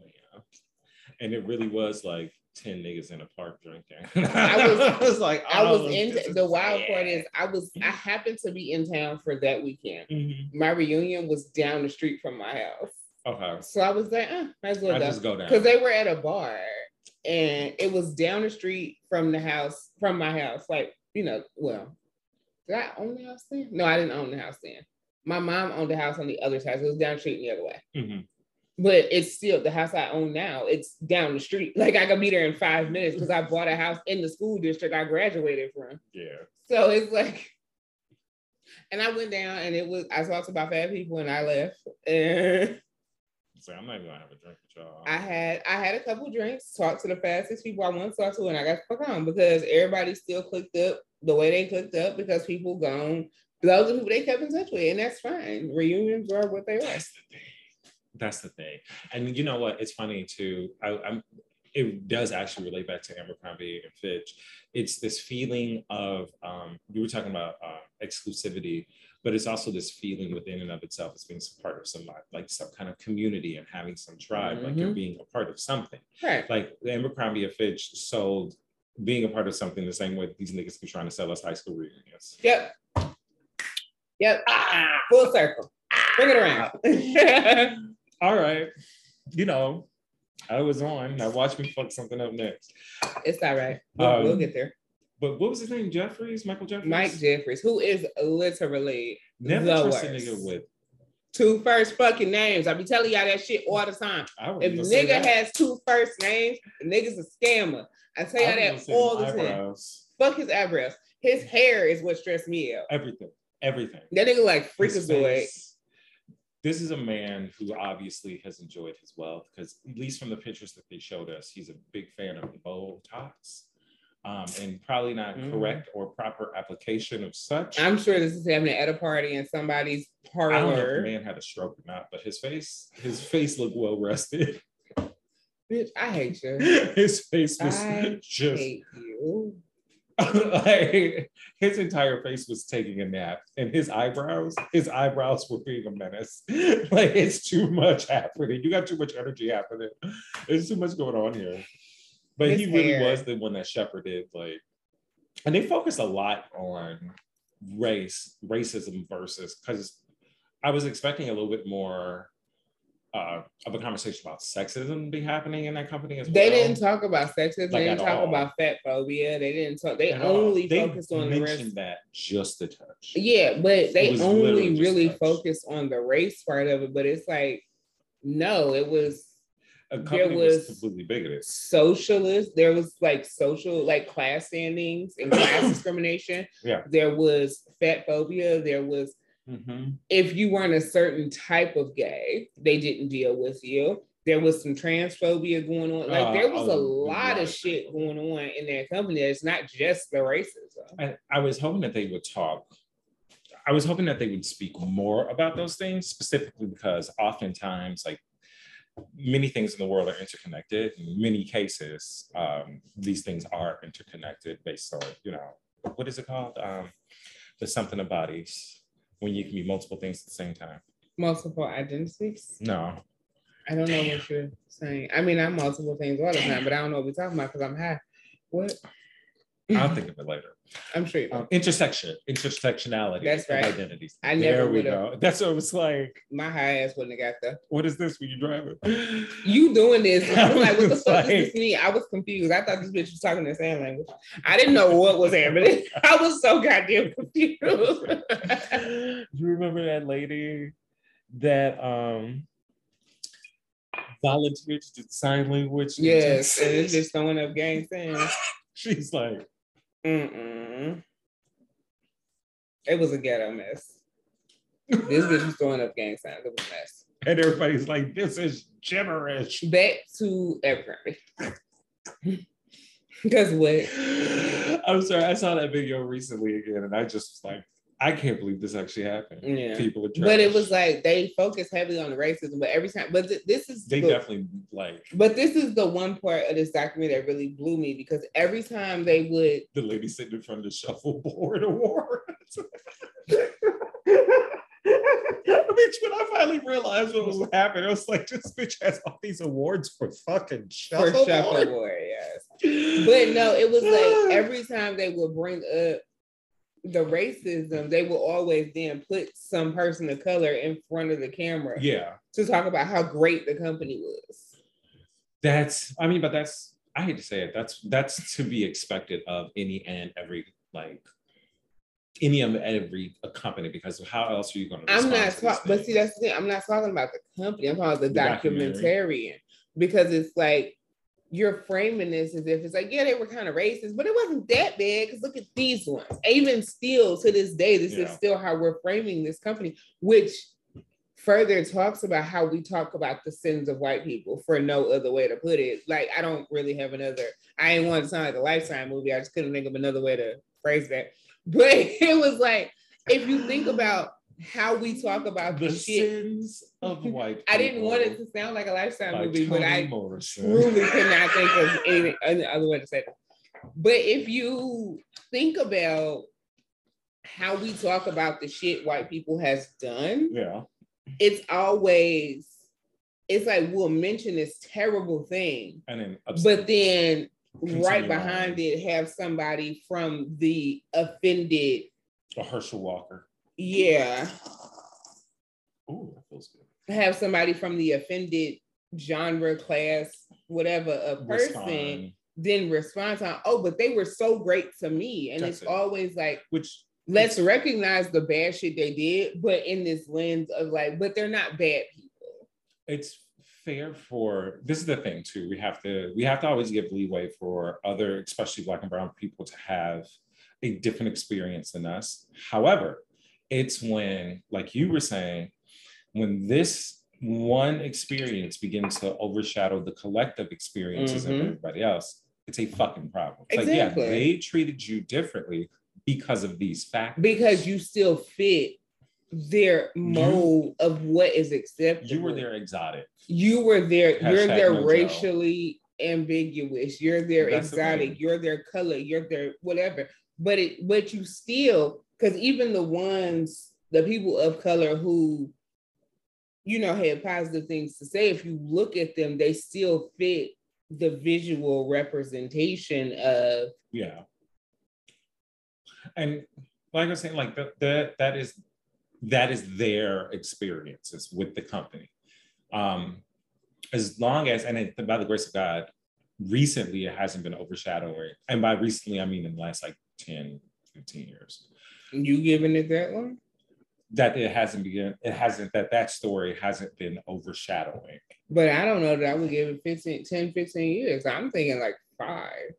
And it really was like ten niggas in a park drinking. I was- I was like, I was oh, in the wild sad. part is I was I happened to be in town for that weekend. Mhm. My reunion was down the street from my house. Okay, So I was like, eh, might as well just go down Because they were at a bar and it was down the street from the house, from my house. Like, you know, well, did I own the house then? No, I didn't own the house then. My mom owned the house on the other side. So it was down the street the other way. Mhm. But it's still the house I own now, it's down the street. Like I could be there in five minutes because I bought a house in the school district I graduated from. Yeah. So it's like, and I went down and it was, I talked to about fat people and I left. And So I'm not even gonna have a drink with y'all. I had I had a couple drinks, talked to the fastest people I want to talk to, and I got the fuck on because everybody still clicked up the way they clicked up because people gone. Those are people they kept in touch with, and that's fine. Reunions are what they are. That's the thing. That's the thing. And you know what? It's funny too. I, I'm. It does actually relate back to Abercrombie and Fitch. It's this feeling of um, we were talking about uh, exclusivity, but it's also this feeling within and of itself as being some part of some like some kind of community and having some tribe, like you're being a part of something. Right. Like Abercrombie and Fitch sold being a part of something the same way these niggas be trying to sell us high school reunions. Yep. Yep. Ah, full circle. Bring it around. All right. You know, I was on. Now watch me fuck something up next. it's all right. We'll, we'll Um, get there. But what was his name? Jeffries? Michael Jeffries? Mike Jeffries, who is literally Never the trust a worst. nigga with. two first fucking names. I be telling y'all that shit all the time. If nigga has two first names, nigga's a scammer. I tell y'all that all the time. Fuck his eyebrows. His hair is what stressed me out. Everything. Everything. That nigga like freakazoid. This is a man who obviously has enjoyed his wealth because, at least from the pictures that they showed us, he's a big fan of Botox. Um, and probably not Mhm. correct or proper application of such. I'm sure this is happening at a party in somebody's I don't know if the man had a stroke or not, but his face, his face looked well rested. Bitch, I hate you. his face was I just hate you. like his entire face was taking a nap, and his eyebrows, his eyebrows were being a menace. like it's too much happening. You got too much energy happening. There's too much going on here. But he really hair. was the one that shepherded, like, and they focus a lot on race, racism versus because I was expecting a little bit more uh, of a conversation about sexism be happening in that company as They didn't talk about sexism. Like they didn't talk all. about fat phobia. They didn't talk. They At only They focused on the rest. that just a touch. Yeah, but they only really focused on the race part of it. But it's like, no, it was A company was, was- completely bigoted. socialist. There was like social, like class standings and class discrimination. Yeah. There was fat phobia. There was Mhm. if you weren't a certain type of gay, they didn't deal with you. There was some transphobia going on. Like Uh, there was a a lot of shit going on in that company. It's not just the racism. I, I was hoping that they would talk. I was hoping that they would speak more about those things, specifically because oftentimes, like many things in the world are interconnected. In many cases, um, these things are interconnected based on, you know, what is it called? Um, there's something of bodies when you can be multiple things at the same time. Multiple identities. No, I don't know what you're saying. I mean, I'm multiple things all the time, but I don't know what we're talking about because I'm high. What? I'll think of it later. I'm sure. Um, intersection, intersectionality. That's right. Identities. I there never we go. That's what it was like. My high ass wouldn't have got there. What is this when you drive it? You doing this? I'm like, what the fuck like- is this me? I was confused. I thought this bitch was talking the same language. I didn't know what was happening. I was so goddamn confused. you remember that lady that um volunteered to do sign language. Yes, and it's just throwing up gang signs. She's like, Mm-mm. It was a ghetto mess. This bitch was throwing up gang signs. It was a mess. and everybody's like, this is gibberish. Back to Abercrombie. Because what? I'm sorry, I saw that video recently again, and I just was like, I can't believe this actually happened. Yeah. People are But it was like they focus heavily on the racism, but every time, but th- this is they the- definitely like But this is the one part of this document that really blew me because every time they would, the lady sitting in front of the shuffleboard award. Bitch, when I finally realized what was happening, I was like, this bitch has all these awards for fucking for shuffleboard. shuffleboard, yes. But no, it was like every time they would bring up the racism, they will always then put some person of color in front of the camera yeah, to talk about how great the company was. that's. I mean, but that's. I hate to say it. That's that's to be expected of any and every like any of every company because how else are you going to? I'm not talking, but see, that's the thing. I'm not talking about the company. I'm talking about the, The documentary. documentarian because it's like you're framing this as if it's like, yeah, they were kind of racist, but it wasn't that bad. Because look at these ones. Even still to this day, this is still how we're framing this company, which further talks about how we talk about the sins of white people for no other way to put it. Like, I don't really have another, I didn't want to sound like a lifetime movie. I just couldn't think of another way to phrase that. But it was like, if you think about how we talk about the sins of white. I didn't want it to sound like a lifetime by movie, but I Morrison. truly could not think of any any other way to say it. But if you think about how we talk about the shit white people has done, Yeah. it's always it's like we'll mention this terrible thing, And then but then right behind on. it have somebody from the offended, a Herschel Walker. Yeah, Ooh, that feels good. have somebody from the offended genre class, whatever a person. Respond, then respond to, oh, but they were so great to me. And That's it's it. always like, which let's recognize the bad shit they did, but in this lens of like, but they're not bad people. it's fair for this is the thing too. We have to we have to always give leeway for other, especially black and brown people, to have a different experience than us. However, it's when, like you were saying, when this one experience begins to overshadow the collective experiences Mhm. of everybody else, it's a fucking problem. It's Exactly. like, yeah, they treated you differently because of these factors. Because you still fit their mold of what is acceptable. you were their exotic. You were there, you're Hashtag there no Joe. racially ambiguous, you're their That's exotic, you're their color, you're their whatever. But it but you still because even the ones, the people of color who you know had positive things to say, if you look at them, they still fit the visual representation of Yeah. And like I was saying, like that that that is that is their experiences with the company. Um, as long as and it, by the grace of God, recently it hasn't been overshadowing. And by recently, I mean in the last like 10, 15 years. You giving it that long. That it hasn't been, it hasn't, that that story hasn't been overshadowing. But I don't know that I would give it 15, 10, 15 years. I'm thinking like five.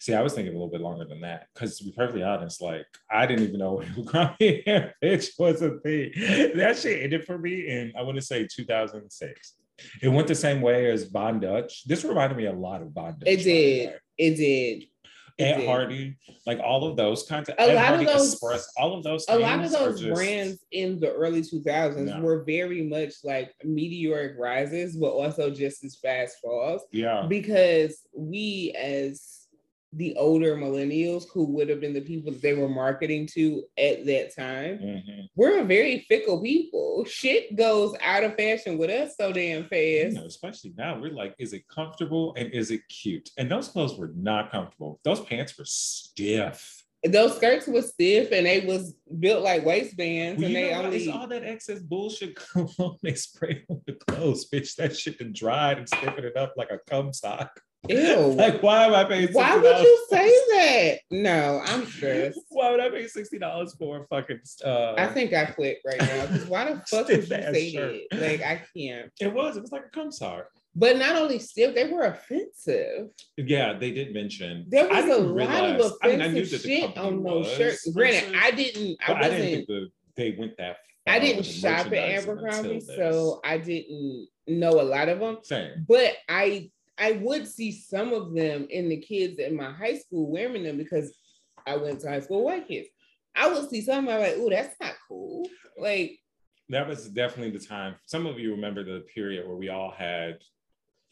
See, I was thinking a little bit longer than that. Because to be perfectly honest, like I didn't even know Grammy hair bitch was a thing. That shit ended for me in I want to say 2006. It went the same way as Von Dutch. This reminded me a lot of Von Dutch. It did. It did. Ed. Hardy, like all of those kinds of A Ed lot of those- Express, all of those a lot of those just- brands in the early 2000s No. were very much like meteoric rises, but also just as fast falls Yeah. because we, as the older millennials who would have been the people that they were marketing to at that time, Mhm. we're a very fickle people. Shit goes out of fashion with us so damn You fast. know, especially now, we're like, is it comfortable and is it cute? And those clothes were not comfortable. Those pants were stiff. Those skirts were stiff and they was built like waistbands Well, and they what? It's only all that excess bullshit cologne they spray on the clothes, bitch. That shit that dried and stiffened it up like a cum sock. Ew. like, why am I paying? $60 Why would you say that? No, I'm stressed. Why would I pay sixty dollars for a fucking? Uh, I think I quit right now. Because why the fuck would you say shirt. that? Like I can't. it was. It was like a cum sock. But not only stiff, they were offensive. Yeah, they did mention. There was a didn't lot realize- of I mean, I knew offensive that the shit on those shirts. Granted, I didn't. I wasn't. didn't think the, they went that. I didn't shop at Abercrombie, so I didn't know a lot of them. same. But I I would see some of them in the kids in my high school wearing them because I went to high school white kids. I would see some. I'm like, oh, that's not cool. Like, That was definitely the time. Some of you remember the period where we all had.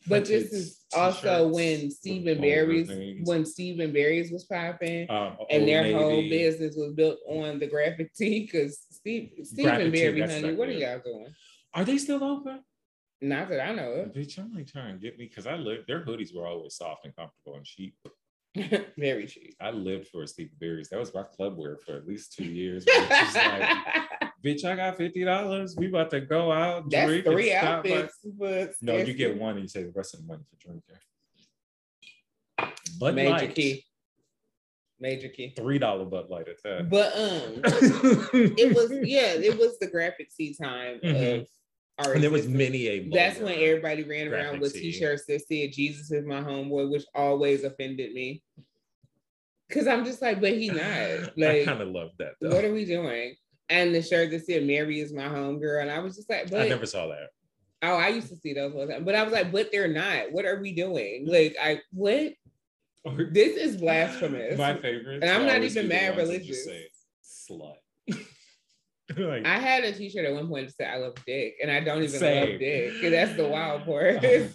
but this is also when Steve & Barry's when Steve & Barry's was popping. um, and their whole business was built on the graphic tee because Steve Stephen Barry, honey, what are y'all doing? Are they still open? Not that I know it. Bitch, I'm like trying to get me because I lived. Their hoodies were always soft and comfortable and cheap. Very cheap. I lived for a Steve Barry's. That was my club wear for at least two years. Bitch, like, bitch, I got fifty dollars. We about to go out, That's drink, three outfits, but No, you get one and you save the rest of the money for drinking. Bud major Light, key. Major key. three dollar Bud Light at that. But um it was yeah, it was the graphic tee time Mhm. of our and there was many a. That's when everybody ran around with t-shirts that said Jesus is my homeboy, which always offended me. Cause I'm just like, but he not. I Like, kind of love that though. what are we doing? And the shirt that said Mary is my homegirl. And I was just like, but I never saw that. oh, I used to see those all the time. But I was like, but they're not. What are we doing? Like, I what? This is blasphemous. My favorite. And I'm not even mad religious. Slut. like, I had a t-shirt at one point that said I love dick, and I don't even Same. love dick. That's the wild part. Uh-huh.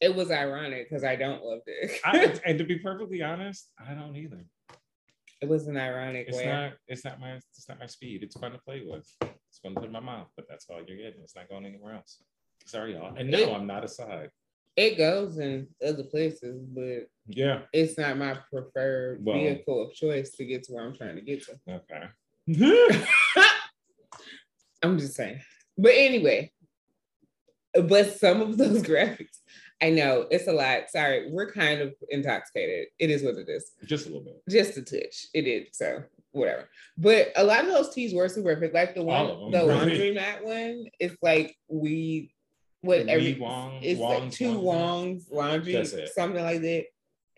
it was ironic because I don't love dick. I, and to be perfectly honest, I don't either. it was an ironic It's way. not. It's not my. It's not my speed. It's fun to play with. It's fun to put in my mouth, but that's all you're getting. It's not going anywhere else. Sorry, y'all. And no, It- I'm not a side. It goes in other places, but Yeah. it's not my preferred Well- vehicle of choice to get to where I'm trying to get to. Okay. I'm just saying. But anyway, but some of those graphics, I know it's a lot. Sorry, we're kind of intoxicated. It is what it is. Just a little bit. Just a touch. It is. So whatever. But a lot of those teas were super perfect. Like the one, the laundry mat one, it's like we what every Wong, it's like Wong's two laundry. Wongs laundry, something like that.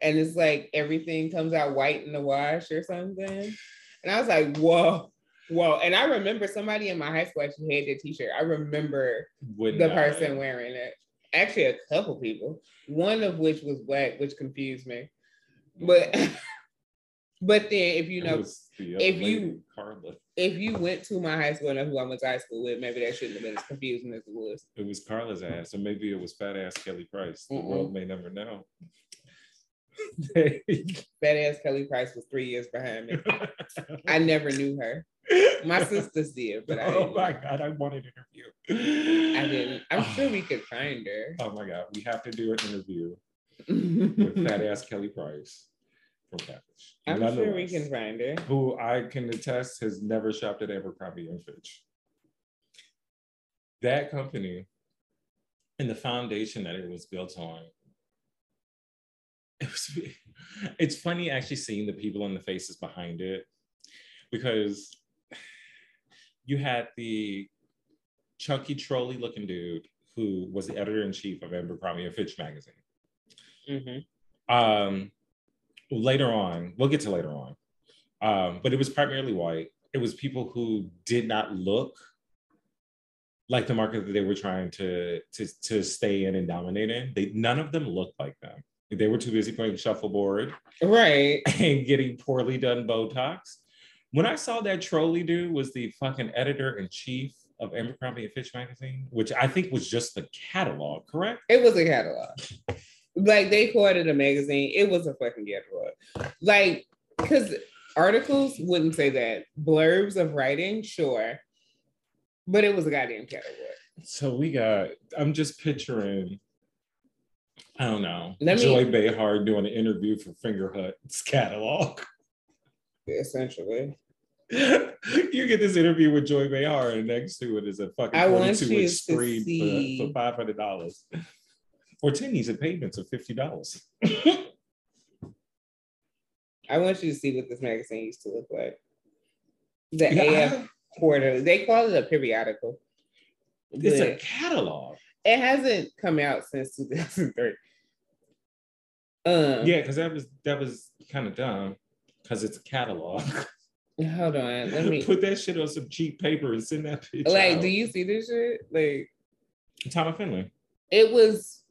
And it's like everything comes out white in the wash or something. And I was like, whoa, whoa. And I remember somebody in my high school actually had that t-shirt. I remember Would the not. person wearing it. Actually, a couple people, one of which was black, which confused me. But but then if you know was the other if you- Carla. if you went to my high school and know who I went to high school with, maybe that shouldn't have been as confusing as it was. It was Carla's ass, or maybe it was fat ass Kelly Price. The Mm-mm. world may never know. Fat ass Kelly Price was three years behind me. I never knew her. My sisters did, but I oh my god, I want an interview. I didn't. I'm sure we could find her. Oh my god, we have to do an interview with fat ass Kelly Price from Catfish. I'm sure we can find her. Who I can attest has never shopped at Abercrombie and Fitch. That company and the foundation that it was built on. It was, it's funny actually seeing the people and the faces behind it because you had the chunky trolley looking dude who was the editor in chief of Abercrombie and Fitch magazine. Mhm. Um, later on, we'll get to later on, um, but it was primarily white. It was people who did not look like the market that they were trying to to, to stay in and dominate in. They none of them looked like them. They were too busy playing shuffleboard Right. and getting poorly done Botox. When I saw that trolley dude was the fucking editor in chief of Abercrombie and Fitch magazine, which I think was just the catalog, correct? It was a catalog. Like they called it a magazine. It was a fucking catalog. Like, because articles wouldn't say that. Blurbs of writing, sure. But it was a goddamn catalog. So we got, I'm just picturing, I don't know, Let me- Joy Behar doing an interview for Fingerhut's catalog. Essentially. you get this interview with Joy Behar, and next to it is a fucking I want 42 you inch screen see- for, for $500. or tennies at payments of fifty dollars. I want you to see what this magazine used to look like. The Yeah, AF Quarterly. They call it a periodical. It's a catalog. it hasn't come out since 2003. Um, Yeah, because that was that was kind of dumb. Because it's a catalog. Hold on. Let me. Put that shit on some cheap paper and send that bitch Like, out. do you see this shit? Like, Tom Finley. it was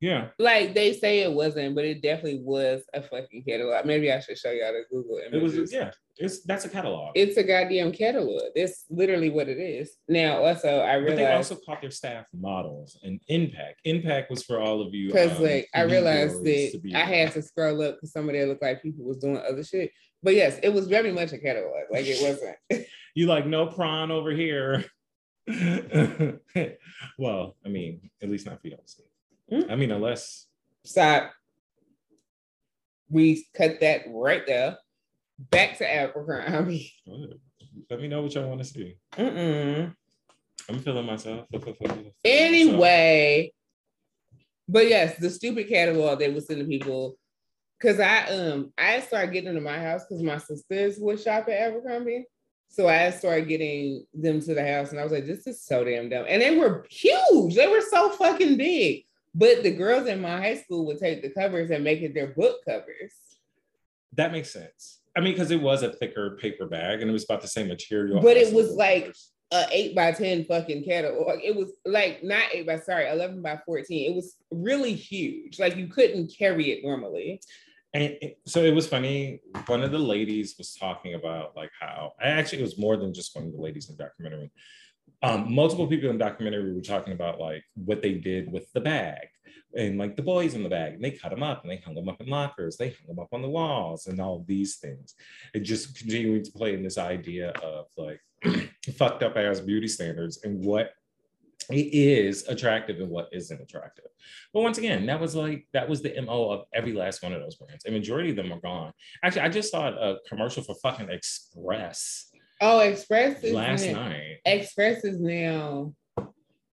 Yeah. like they say it wasn't, but it definitely was a fucking catalog. Maybe I should show y'all the Google It was yeah. It's that's a catalog. It's a goddamn catalog. That's literally what it is. Now, also, I but they also caught their staff models and Impact. Impact was for all of you. because um, like I realized that I had to scroll up because some of them looked like people was doing other shit. But yes, it was very much a catalog. Like it wasn't. you like no prawn over here. well, I mean, at least not for y'all. Hmm? I mean, unless Stop. We cut that right there. Back to Abercrombie. let me know what y'all want to see. Mm-mm. I'm feeling myself. Anyway, but yes, the stupid catalog they was sending people. Cause I um I started getting into my house because my sisters would shop at Abercrombie. So I started getting them to the house, and I was like, "This is so damn dumb." And they were huge. They were so fucking big. But the girls in my high school would take the covers and make it their book covers. that makes sense. I mean, because it was a thicker paper bag and it was about the same material. But it was like- covers. A eight by ten fucking catalog. It was like not eight by sorry, eleven by fourteen. It was really huge. Like you couldn't carry it normally. And it- so it was funny. One of the ladies was talking about like how I actually it was more than just one of the ladies in the documentary. Um, multiple people in the documentary were talking about like what they did with the bag and like the boys in the bag. And they cut them up and they hung them up in lockers. They hung them up on the walls and all these things. It just continuing to play in this idea of like fucked up ass beauty standards and what it is attractive and what isn't attractive. But once again, that was like that was the MO of every last one of those brands. A majority of them are gone. Actually, I just saw a commercial for fucking Express Oh, Express is last now, night. Express is now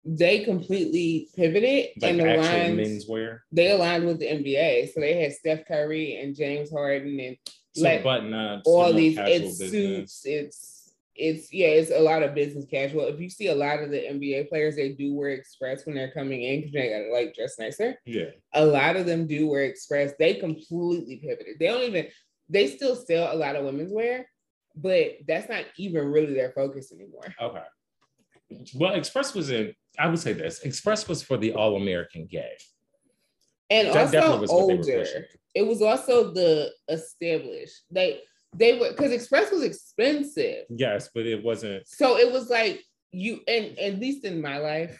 they completely pivoted Like and aligned. menswear. They aligned with the NBA, so they had Steph Curry and James Harden and So Like, button ups, all these. It's business. suits. It's it's yeah. It's a lot of business casual. If you see a lot of the NBA players, they do wear Express when they're coming in because they gotta like dress nicer. Yeah. a lot of them do wear express. They completely pivoted. They don't even, they still sell a lot of women's wear, but that's not even really their focus anymore. Okay. Well, Express was in, I would say this Express was for the all American gay. And That also was what they were older. It was also the established. They they were because express was expensive. Yes, but it wasn't. So it was like you and at least in my life,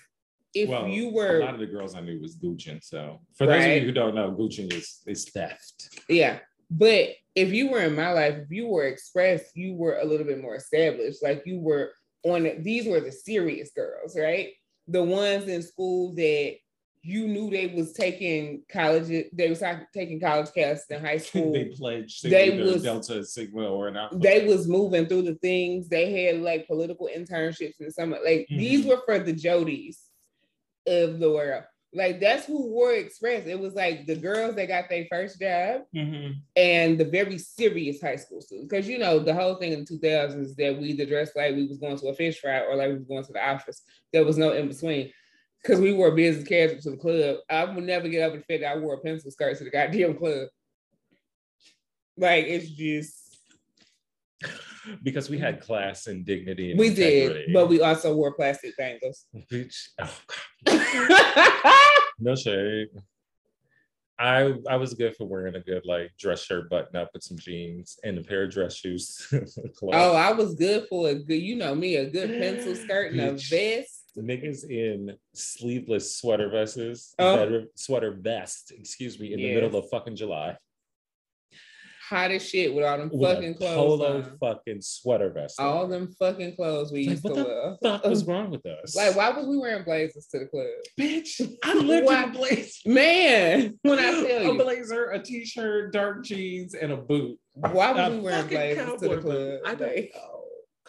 if well, you were a lot of the girls I knew was Gucci. So for those of you who don't know, Gucci is is theft. Yeah. But if you were in my life, if you were express, you were a little bit more established. Like you were on. These were the serious girls, right? The ones in school that you knew they was taking college, they was taking college classes in high school. they pledged They was- Delta Sigma or not. They was moving through the things. They had like political internships and some like these Mhm. were for the Jodies of the world. Like that's who wore Express. It was like the girls that got their first job Mhm. and the very serious high school students. Because you know, the whole thing in the 2000s is that we either dressed like we was going to a fish fry or like we was going to the office. There was no in between. Because we wore business casual to the club. I would never get over the fact that I wore a pencil skirt to the goddamn club. Like it's just Because we had class and dignity. And we did, but we also wore plastic bangles. Bitch. Oh. No shade. I I was good for wearing a good like dress shirt button up with some jeans and a pair of dress shoes. Oh, I was good for a good, you know me, a good pencil skirt and a vest. niggas in sleeveless sweater vests, Oh. sweater, sweater vest, excuse me, in the middle of fucking July. Hot as shit with all them With fucking clothes. polo on. fucking sweater vest. all them fucking clothes we Like, used what to the wear. fuck was wrong with us? Like, why was we wearing blazers to the club? bitch, I lived Why- in a blazer. Man, when I tell you a blazer, a t-shirt, dark jeans, and a boot. why was we wearing blazers to the cowboy boot. club? I don't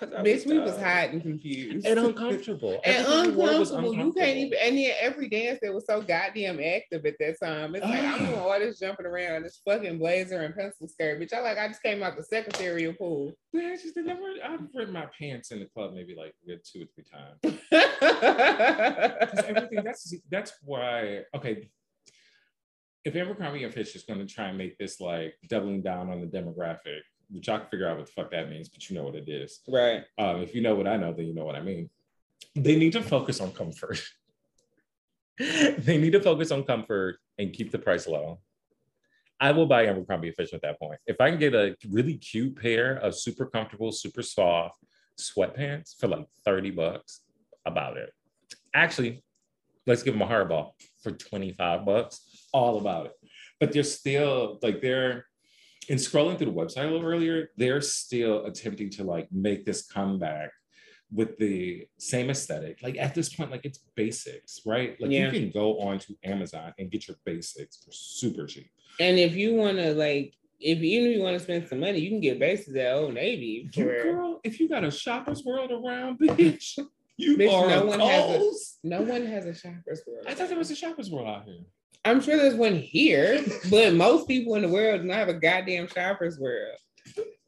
Like, know. Bitch, we was hot and confused and uncomfortable. and Everything we wore was uncomfortable. You can't even. And then every dance that was so goddamn active at that time. It's like I'm doing all this jumping around, this fucking blazer and pencil skirt, bitch. I like I just came out the secretarial pool. Man, I just never. I've ripped my pants in the club maybe like two or three times. Because everything. That's that's why. Okay. If Abercrombie and Fitch is going to try and make this like doubling down on the demographic, which I can figure out what the fuck that means, but you know what it is. right. Um, if you know what I know, then you know what I mean. They need to focus on comfort. they need to focus on comfort and keep the price low. I will buy Abercrombie Fitch at that point. If I can get a really cute pair of super comfortable, super soft sweatpants for like 30 bucks, about it. Actually, let's give them a hardball for 25 bucks, all about it. But they're still like they're in scrolling through the website a little earlier, they're still attempting to like make this comeback with the same aesthetic. Like at this point, like it's basics, right? Like Yeah. you can go on to Amazon and get your basics for super cheap. And if you want to like, if even if you want to spend some money, you can get bases at Old Navy. You For, girl, if you got a shopper's world around, bitch, you Bitch, are no one has a- no one has a shopper's world. I thought there was a shopper's world out here. I'm sure there's one here, but most people in the world do not have a goddamn shopper's world.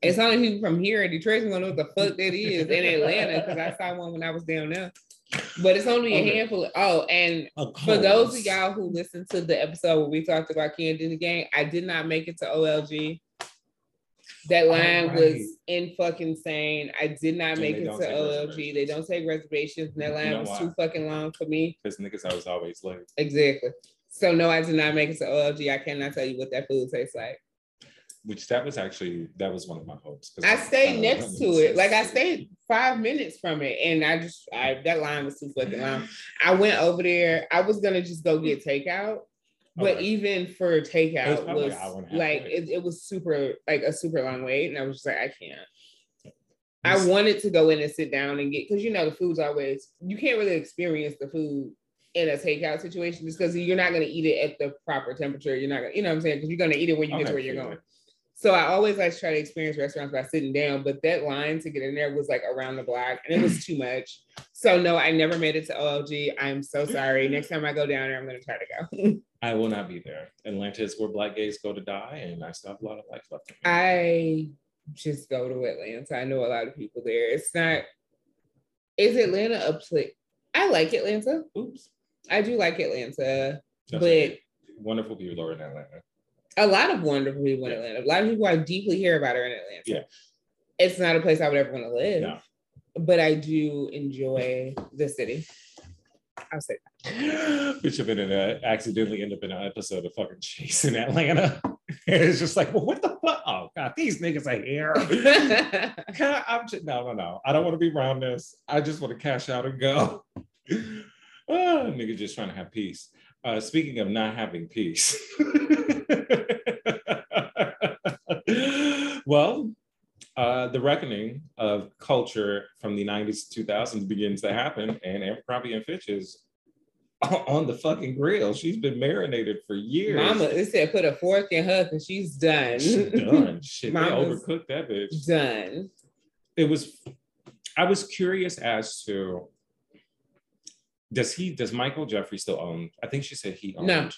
It's only people from here in Detroit who know what the fuck that is in Atlanta because I saw one when I was down there. But it's only a handful. Of, oh, and for those of y'all who listened to the episode where we talked about Kandi in the Gang, I did not make it to OLG. That line right. was in fucking insane. I did not make it to OLG. They don't take reservations. And that You line know was why? too fucking long for me. because niggas I was always late. Exactly. So no, I did not make it to OLG. I cannot tell you what that food tastes like. Which that was actually that was one of my hopes. I stayed don't next to it. Like I stayed five minutes from it, and I just I that line was too fucking long. I went over there. I was gonna just go get takeout, but Okay. even for takeout probably was an hour and a half like it, it was super like a super long wait, and I was just like I can't. I wanted to go in and sit down and get because you know the food's always you can't really experience the food in a takeout situation just because you're not gonna eat it at the proper temperature. You're not gonna, you know what I'm saying? Because you're gonna eat it when you get to where you're sure. going. So I always like to try to experience restaurants by sitting down, but that line to get in there was like around the block and it was too much. So no, I never made it to OLG. I'm so sorry. Next time I go down there, I'm gonna try to go. I will not be there. Atlanta is where black gays go to die, and I still have a lot of life left. I just go to Atlanta. I know a lot of people there. It's not. Is Atlanta a place? I like Atlanta. Oops. I do like Atlanta, That's but wonderful people are in Atlanta. a lot of wonderful people in Yeah. Atlanta. A lot of people I deeply hear about are in Atlanta. Yeah. It's not a place I would ever want to live, No. but I do enjoy the city. I'll say that. We should have been in a, accidentally end up in an episode of fucking Chasing Atlanta. it's just like, well, what the fuck? Oh god, these niggas are here. I'm just, no, no, no. I don't want to be around this. I just want to cash out and go. Ah, nigga just trying to have peace. Uh, speaking of not having peace. well, uh, the reckoning of culture from the 90s to 2000s begins to happen, and Abercrombie and Fitch is on the fucking grill. She's been marinated for years. Mama, it said put a fork in her because she's done. She done. Shit, they overcooked that bitch. done. it was I was curious as to does he does Michael Jeffrey still own? I think she said he owned. No.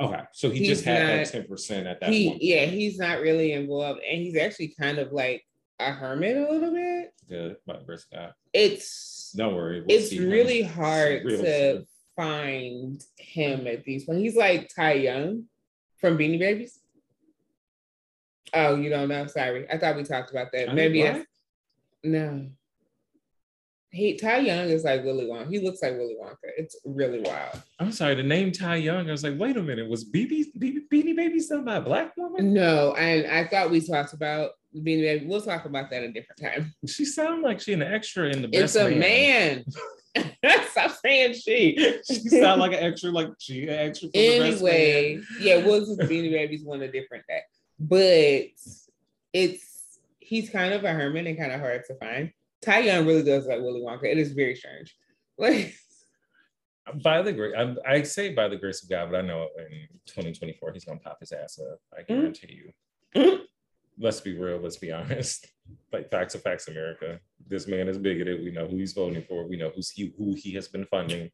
Okay, so he He's just had not- that ten percent at that He one. yeah, he's not really involved, and he's actually kind of like a hermit a little bit. Yeah, but that. It's Don't worry. we'll it's see him really hard real to soon. find him at these points. He's like Ty Young from Beanie Babies. Oh, you don't know? Sorry, I thought we talked about that. They Maybe no. He Ty Young is like Willy Wonka. He looks like Willy Wonka. It's really wild. I'm sorry, the name Ty Young. I was like, wait a minute, was BB, BB Beanie Baby still by a black woman? No, and I thought we talked about Beanie Baby. We'll talk about that a different time. She sounded like she an extra in the It's a man. Stop saying she. She sounded like an extra, like she an extra. Best Man. anyway, yeah, we'll just Beanie Babies one a different day. But it's he's kind of a hermit and kind of hard to find. Ty Young really does like Willy Wonka. It is very strange. Like by the grace, I, I say by the grace of God, but I know in 2024 he's gonna pop his ass up. I guarantee you. Mhm. Let's be real. Let's be honest. Like facts of facts, America. This man is bigoted. We know who he's voting for. We know who's he who he has been funding.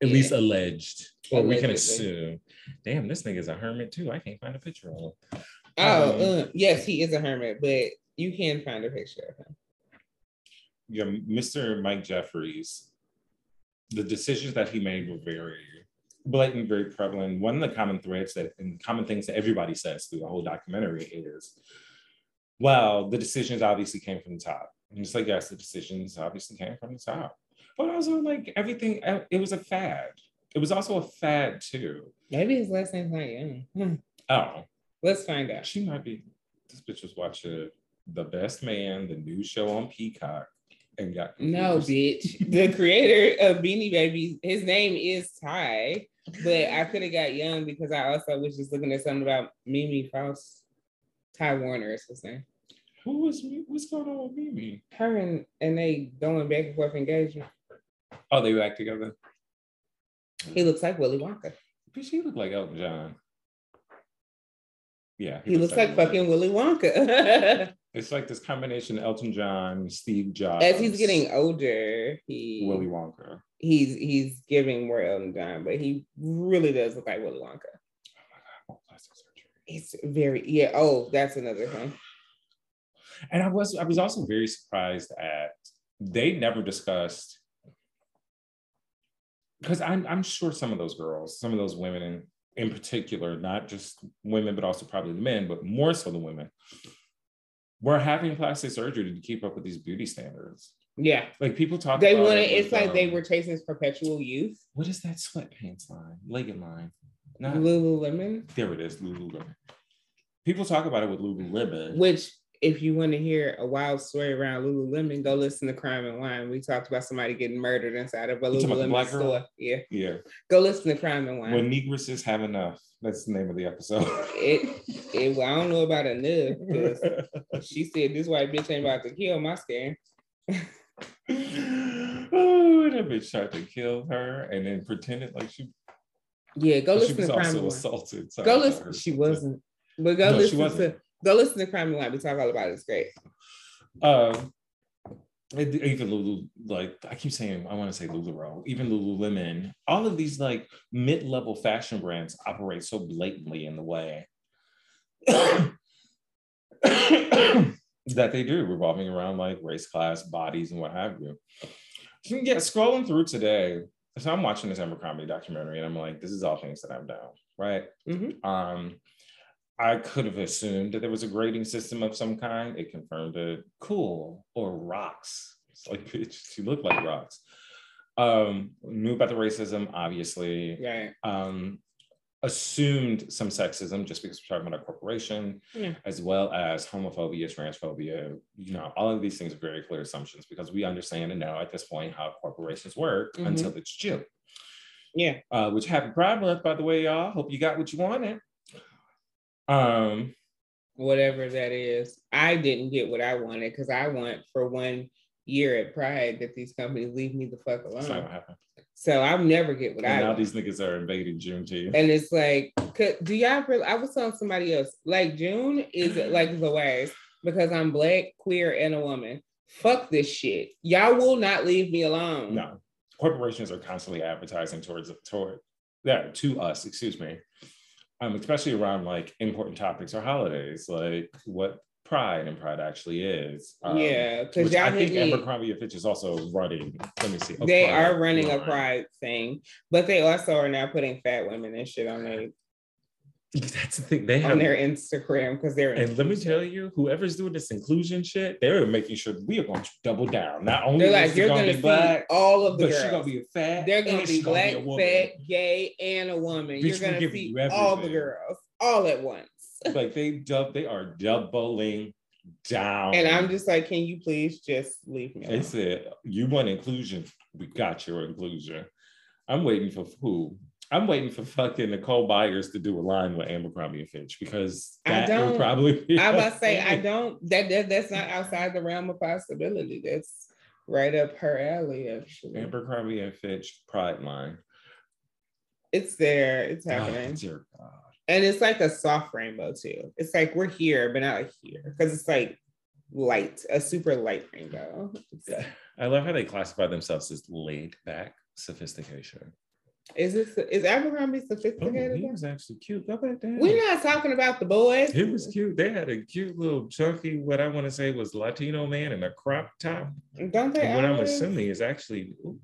At Yeah. least alleged. Or we can assume. Damn, this nigga's a hermit too. I can't find a picture of him. Oh, Um, uh, yes, he is a hermit, but you can find a picture of him. Yeah, Mr. Mike Jeffries, the decisions that he made were very blatant, very prevalent. One of the common threads that and common things that everybody says through the whole documentary is, well, the decisions obviously came from the top. And it's like, yes, the decisions obviously came from the top. But also like everything, uh, it was a fad. It was also a fad too. Maybe his last name's not Young. Hmm. Oh, Let's find out. she might be, this bitch was watching The Best Man, the new show on Peacock, and got No, bitch. The creator of Beanie Babies, his name is Ty, but I could have got young because I also was just looking at something about Mimi Faust. Ty Warner is his name. Who was me? What's going on with Mimi? Her and, and they going back and forth engagement. Oh, they back together. He looks like Willy Wonka. But she look like Elton John. Yeah, He looks like Elton John. fucking Willy Wonka. It's like this combination Elton John, Steve Jobs. As he's getting older, he Willy Wonka. he's he's giving more Elton John, but he really does look like Willy Wonka. Oh, my god! plastic surgery. It's very yeah. Oh, that's another thing. And I was I was also very surprised at they never discussed because I'm I'm sure some of those girls, some of those women in, in particular, not just women, but also probably the men, but more so the women, were having plastic surgery to keep up with these beauty standards. Yeah, Like people talk they want it It's like they um, were chasing his perpetual youth. what is that sweatpants line? Legged line. Not Lululemon, there it is, Lululemon. People talk about it with Lululemon. which if you want to hear a wild story around Lululemon, go listen to Crime and Wine. We talked about somebody getting murdered inside of a Lululemon black girl? store. Yeah, yeah. go listen to Crime and Wine. When Negresses have enough. That's the name of the episode. it, it, well, I don't know about enough because she said this white bitch ain't about to kill my skin. oh, that bitch tried to kill her and then pretended like she, Yeah, go but she listen was to Crime also and Wine. assaulted. Sorry Go listen. She wasn't, but go No, she listen to. Go listen to Crime and Wine. We talk all about it. It's great. Um, even Lulu, like I keep saying, I want to say Lululemon, even Lululemon, all of these like mid-level fashion brands operate so blatantly in the way that they do, revolving around like race, class, bodies, and what have you. So yeah, scrolling through today, so I'm watching this Abercrombie documentary, and I'm like, this is all things that I've done, right? Mhm. Um, I could have assumed that there was a grading system of some kind. It confirmed it. Cool or rocks. It's like bitch, she looked like rocks. Um, knew about the racism, obviously. Right. Um, assumed some sexism just because we're talking about a corporation, Yeah. as well as homophobia, transphobia. You know, all of these things are very clear assumptions because we understand and know at this point how corporations work Mhm. until it's June. Yeah. Uh, which happy Pride Month, by the way, y'all. Hope you got what you wanted. Um, Whatever that is. I didn't get what I wanted because I want for one year at Pride that these companies leave me the fuck not alone. gonna happen. So I'll never get what And I now want. these niggas are invading Juneteenth. And it's like, do y'all really? I was telling somebody else, like June is like the worst because I'm black, queer, and a woman. Fuck this shit. Y'all will not leave me alone. No, corporations are constantly advertising towards toward that to us. Excuse me, um, especially around like important topics or holidays, like what Pride and Pride actually is. Um, yeah, because I think me. Abercrombie and Fitch is also running. Let me see. They are running a pride thing, but they also are now putting fat women and shit on their That's the thing. They have on their Instagram because they're And let me tell you, whoever's doing this inclusion shit, they're making sure we are going to double down. Not only They're like you're gonna gonna be black, all of the but she's girls. gonna be a fat. They're gonna be black, be fat, gay, and a woman. Bitch, you're gonna see you all the girls all at once. like they dub, they are doubling down. And I'm just like, can you please just leave me They said you want inclusion, we got your inclusion. I'm waiting for who? I'm waiting for fucking Nicole Byers to do a line with Abercrombie and Fitch because I that don't- would probably be. I must say, I don't. That, that that's not outside the realm of possibility. That's right up her alley. Actually, Abercrombie and Fitch Pride line. it's there. It's Oh, happening, dear God. and it's like a soft rainbow too. It's like we're here, but not here, because it's like light, a super light rainbow. I love how they classify themselves as laid back sophistication. Is this is Abercrombie Oh, sophisticated? he was actually cute. Go back down. We're not talking about the boys. It was cute. They had a cute little chunky, what I want to say was Latino man in a crop top. Don't they? And what I'm assuming is actually. ooh.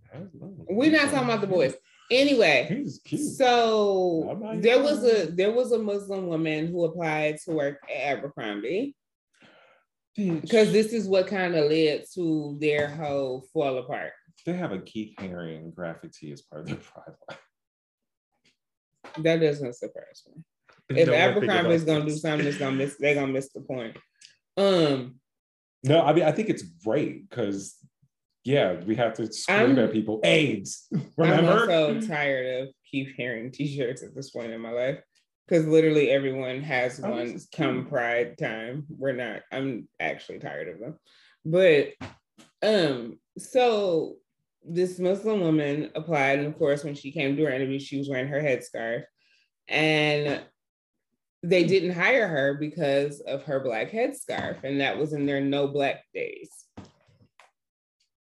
We're not talking about the boys. Anyway, He was cute. so there was a there was a Muslim woman who applied to work at Abercrombie because this is what kind of led to their whole fall apart. They have a Keith Haring graphic tee as part of their pride line. That doesn't surprise me. If know what I think Abercrombie is gonna do something, it's gonna miss. They're gonna miss the point. Um, No, I mean I think it's great because yeah, we have to scream I'm- at people. AIDS. Remember? I'm so tired of Keith Haring t-shirts at this point in my life because literally everyone has Oh, one come cute. Pride time. We're not. I'm actually tired of them, but um, so this Muslim woman applied, and of course, when she came to her interview, she was wearing her headscarf, and they didn't hire her because of her black headscarf, and that was in their no black days,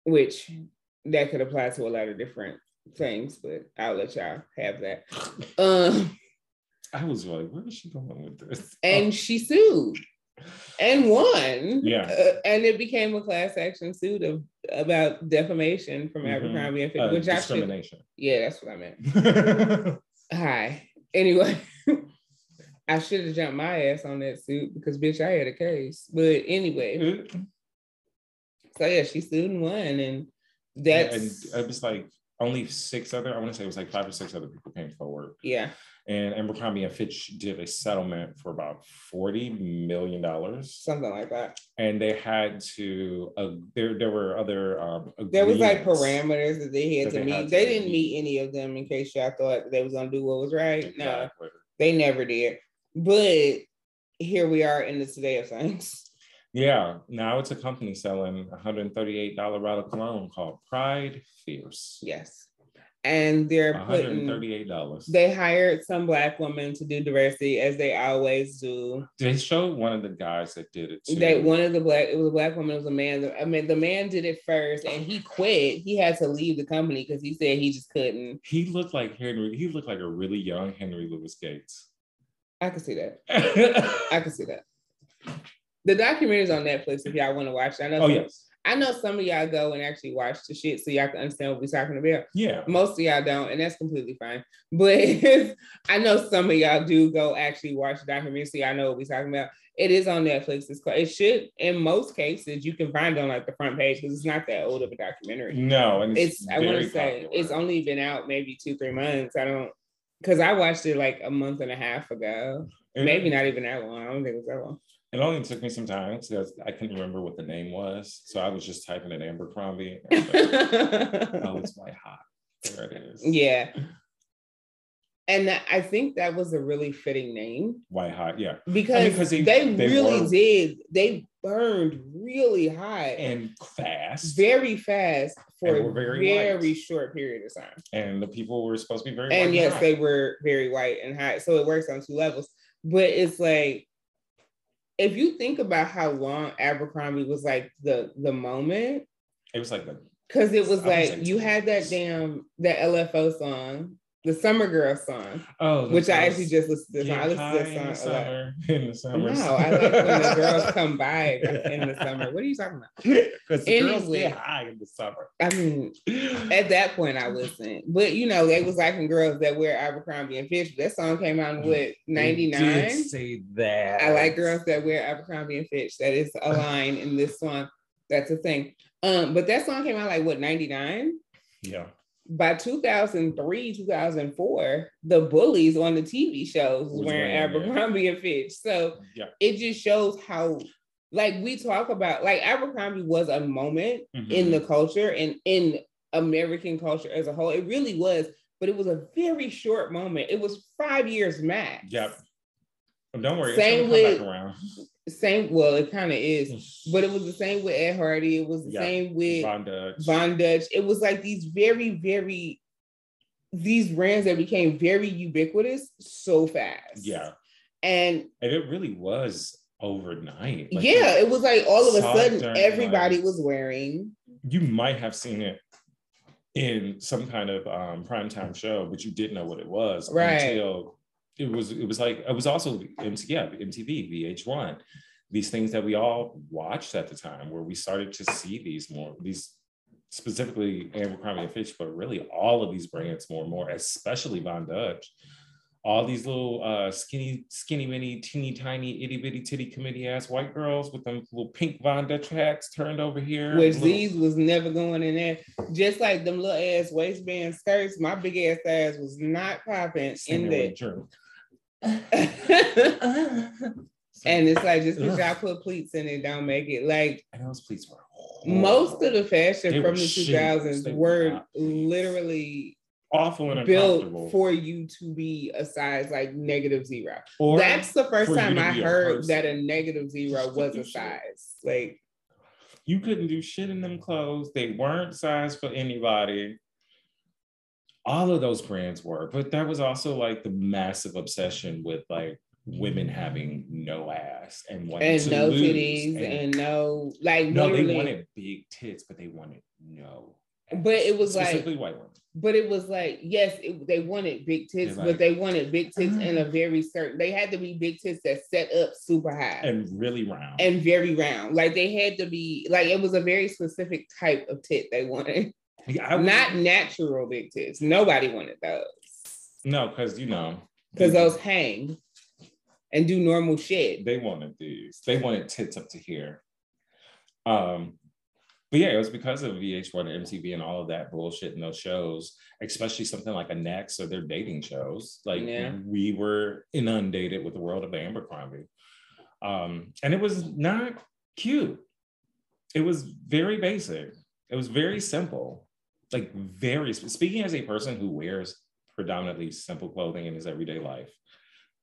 which that could apply to a lot of different things, but I'll let y'all have that. Um, I was like, where is she going with this? and she sued and won. Yeah. Uh, and it became a class action suit of about defamation from Mhm. Abercrombie and Fitch, Uh, which I should, discrimination. yeah, that's what I meant. Hi. Anyway, I should have jumped my ass on that suit because bitch, I had a case. But anyway, so yeah, she sued and won, and that's and it was like only six other, I want to say it was like five or six other people came forward. yeah. And Abercrombie and Fitch did a settlement for about $40 million. something like that. And they had to, uh, there, there were other. Um, There was like parameters that they had That to they meet. had to they didn't meet. any of them in case y'all thought they was gonna do what was right. No, they never did. But here we are in the today of things. Yeah, now it's a company selling a $138 bottle of cologne called Pride Fierce. Yes. And they're putting $138. they hired some black women to do diversity as they always do. They showed one of the guys that did it too. They one of the black it was a black woman, it was a man. I mean, the man did it first and he quit. He had to leave the company because he said he just couldn't. he looked like Henry. He looked like a really young Henry Louis Gates. I can see that. I can see that. The documentary's on Netflix if y'all want to watch it. I know oh yes, I know some of y'all go and actually watch the shit so y'all can understand what we're talking about. yeah. Most of y'all don't, and that's completely fine. But I know some of y'all do go actually watch the documentary so y'all know what we're talking about. It is on Netflix. It's called, it should, in most cases, you can find it on like the front page because it's not that old of a documentary. No, and it's, It's, I want to say popular. it's only been out maybe two, three months. I don't, because I watched it like a month and a half ago. It- Maybe not even that long. I don't think it was that long. It only took me some time because I couldn't remember what the name was, so I was just typing in Abercrombie. and I was like, oh, it's white hot. There it is. yeah. And that- I think that was a really fitting name White hot. Yeah, because they, they- they really were- did. They burned really high and fast. very fast for a very very, short period of time. and the people were supposed to be very. And white yes, hot. they were very white and high. So it works on two levels. But it's like if you think about how long Abercrombie was like the the moment, It was like the because it was I like you had that damn that LFO song, the Summer Girl song, oh, which I actually just listened to. This song. I listened to in this song a lot. summer. In the summer. No, I like when the girls come by in the summer. What are you talking about? Because the girls get high in the summer. I mean, at that point I listened. But you know, they was liking girls that wear Abercrombie and Fitch. That song came out in what, 99? did say that. I like girls that wear Abercrombie and Fitch. That is a line in this song. That's a thing. Um, but that song came out like what 99? Yeah. By 2003, 2004, the bullies on the TV shows was wearing. Abercrombie and Fitch. So Yeah. it just shows how like we talk about like Abercrombie was a moment Mhm. in the culture and in American culture as a whole. It really was, but it was a very short moment. It was five years max. Yep. Don't worry, Same with- come back around. Same, well, it kind of is, but it was the same with Ed Hardy. It was the Yeah. same with Von Dutch. Von Dutch. It was like these very, very these brands that became very ubiquitous so fast. Yeah. And And it really was overnight. Like, yeah, it was like all of a sudden everybody was wearing. you might have seen it in some kind of um, primetime show, but you didn't know what it was Right. until it was. It was like it was also MTV, yeah, MTV, VH1. These things that we all watched at the time, where we started to see these more these specifically Abercrombie and Fitch, but really all of these brands more and more, especially Von Dutch. All these little uh, skinny, skinny, mini, teeny, tiny, itty bitty, titty committee ass white girls with them little pink Von Dutch hats turned over here. Which little- these was never going in there. Just like them little ass waistband skirts, my big ass ass was not popping in here there. and it's like just because y'all put pleats in it, don't make it like And those pleats were most of the fashion They from the 2000s were were literally awful and built for you to be a size like negative zero. or That's the first time I heard that a negative zero was a shit. size. Like you couldn't do shit in them clothes. They weren't sized for anybody. All of those brands were, but that was also like the massive obsession with like women having no ass and and no titties and, no like no, literally. they wanted big tits, but they wanted no. ass. But it was like- specifically white women. but it was like yes, it, they wanted big tits, They're but they wanted big tits mm. in a very certain. They had to be big tits that set up super high and, and really round. And very round. Like they had to be like it was a very specific type of tit they wanted, Yeah, I not natural big tits. Nobody wanted those no, because you know because they- those hang and do normal shit. they wanted these. They wanted tits up to here. Um, but yeah, it was because of VH1 and MTV and all of that bullshit in those shows, especially something like a Next or their dating shows. Like Yeah. we were inundated with the world of Abercrombie. Um, and it was not cute. It was very basic. It was very simple. Like very speaking as a person who wears predominantly simple clothing in his everyday life.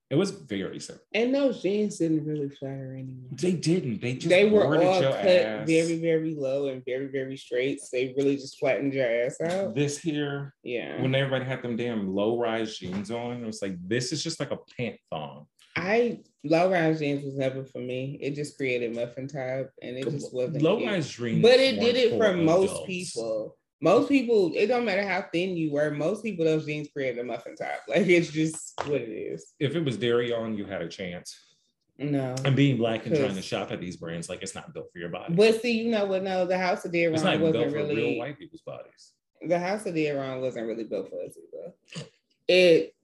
It was very simple. And those jeans didn't really flatter anyone. They didn't. They just They were all cut ass. very, very low and very, very straight. So they really just flattened your ass out. This here, Yeah. when everybody had them damn low rise jeans on, it was like this is just like a pant thong. I low rise jeans was never for me. It just created muffin top and it just wasn't low rise jeans. But it did it for most adults. people. Most people, it don't matter how thin you were, most people those jeans create a muffin top. Like it's just what it is. If it was Deréon, you had a chance. No. And being black and trying to shop at these brands, like it's not built for your body. But see, you know what? No, the House of it's not wasn't for real really white people's bodies. the House of Deréon wasn't really built for us either. It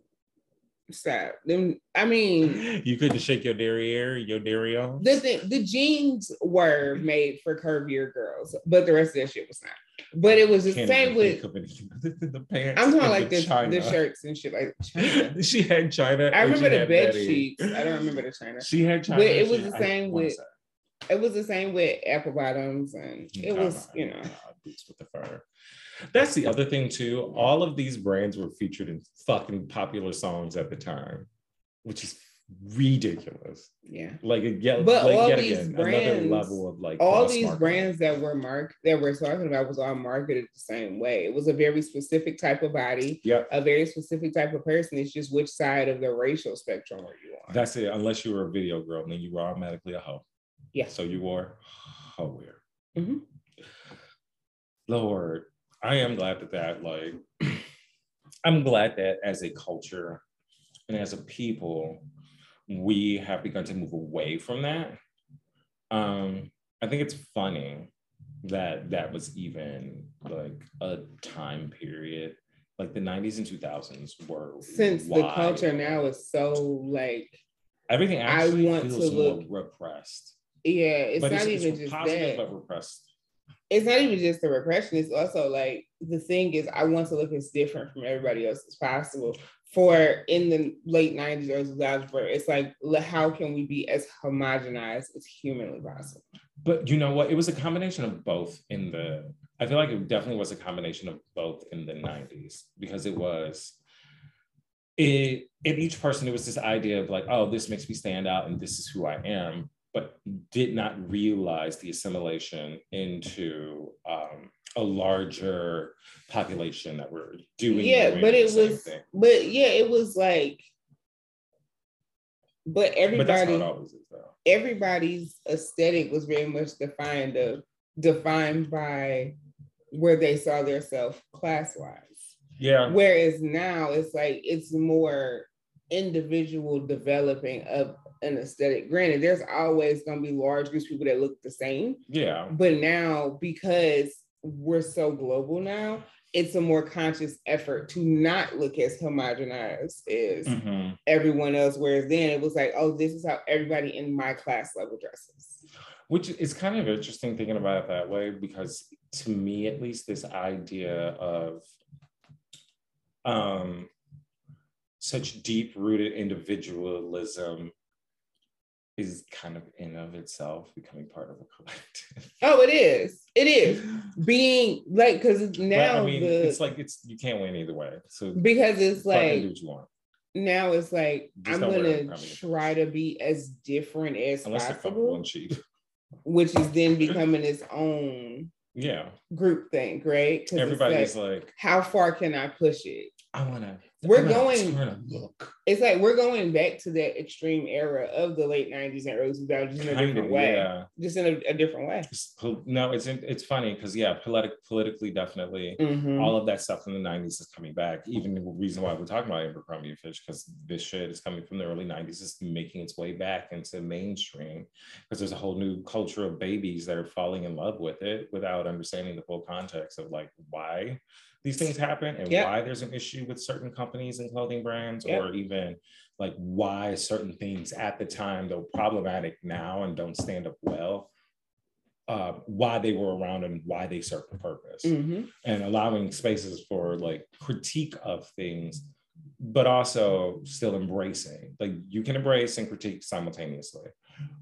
stop. Them, I mean, You couldn't shake your derriere, your on. the, the the jeans were made for curvier girls, but the rest of that shit was not. But it was the Can't same with think of any- the pants. I'm talking like the the, shirts and shit like China. she had China. I remember the bed Betty. sheets. I don't remember the China. She had China. But it was the same with-. It was the same with apple bottoms, and it Nah, was you know nah, boots with the fur. That's the other thing too. All of these brands were featured in fucking popular songs at the time, which is ridiculous. yeah. Like again, But like, all yet these again, brands- another level of like all these marketing. brands that were marked that we're talking about was all marketed the same way. It was a very specific type of body, Yep, a very specific type of person. It's just which side of the racial spectrum were you on? that's it. Unless you were a video girl, then you were automatically a hoe. Yeah. So you were hoe wear. Mhm. Lord, I am glad that that like I'm glad that as a culture and as a people, we have begun to move away from that. Um, I think it's funny that that was even like a time period. Like the 90s and 2000s were Since the culture now is so like, everything I actually want to look- repressed. yeah, it's but not it's, even it's just positive that. but repressed. It's not even just the repression. It's also like the thing is, I want to look as different from everybody else as possible. For in the late 90s or 2000s, where it's like, how can we be as homogenized as humanly possible? But you know what? It was a combination of both in the, I feel like it definitely was a combination of both in the 90s because it was, it, in each person, it was this idea of like, oh, this makes me stand out and this is who I am, but did not realize the assimilation into um, a larger population that we're doing. Yeah, but it was, thing. but yeah, it was like But But everybody, always is, though. everybody's aesthetic was very much defined of defined by where they saw their self class wise. Yeah, Whereas now it's like it's more individual developing of an aesthetic. Granted, there's always going to be large groups of people that look the same, yeah, but now because we're so global now, it's a more conscious effort to not look as homogenized as Mhm. everyone else. Whereas then it was like, oh, this is how everybody in my class level dresses. which is kind of interesting thinking about it that way because to me at least this idea of um such deep rooted individualism is kind of in of itself becoming part of a collective. Oh, it is. It is. Being like because But, now i mean the it's like it's you can't win either way. So because it's fucking do like what you want. now it's like Just I'm gonna try to be as different as unless possible, and cheap. which is then becoming its own yeah. group thing, right? everybody's like, like how far can I push it? I want to We're going- to look It's like we're going back to that extreme era of the late 90s and early 2000s just in a Kind different of, way. yeah Just in a, a different way. It's no, it's it's funny because yeah, politic, politically, definitely, Mhm. all of that stuff in the '90s is coming back. Even the reason why we're talking about Abercrombie and Fitch because this shit is coming from the early '90s, is making its way back into mainstream because there's a whole new culture of babies that are falling in love with it without understanding the full context of like why these things happen and Yep. why there's an issue with certain companies and clothing brands Yep. or even like why certain things at the time though problematic now and don't stand up well uh, why they were around and why they serve a purpose Mhm. and allowing spaces for like critique of things but also still embracing like you can embrace and critique simultaneously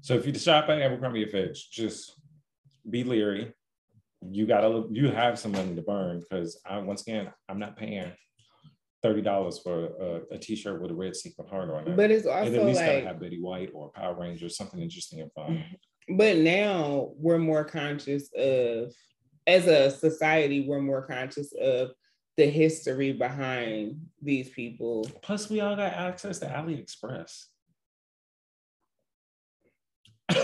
so if you shop at abercrombie and fitch just be leery you gotta you have some money to burn because i once again i'm not paying $30 for a, a t-shirt with a red sequin heart on it But it's it at also least gotta like, have betty white or power rangers something interesting and fun but now we're more conscious of, as a society, we're more conscious of the history behind these people. Plus, we all got access to AliExpress.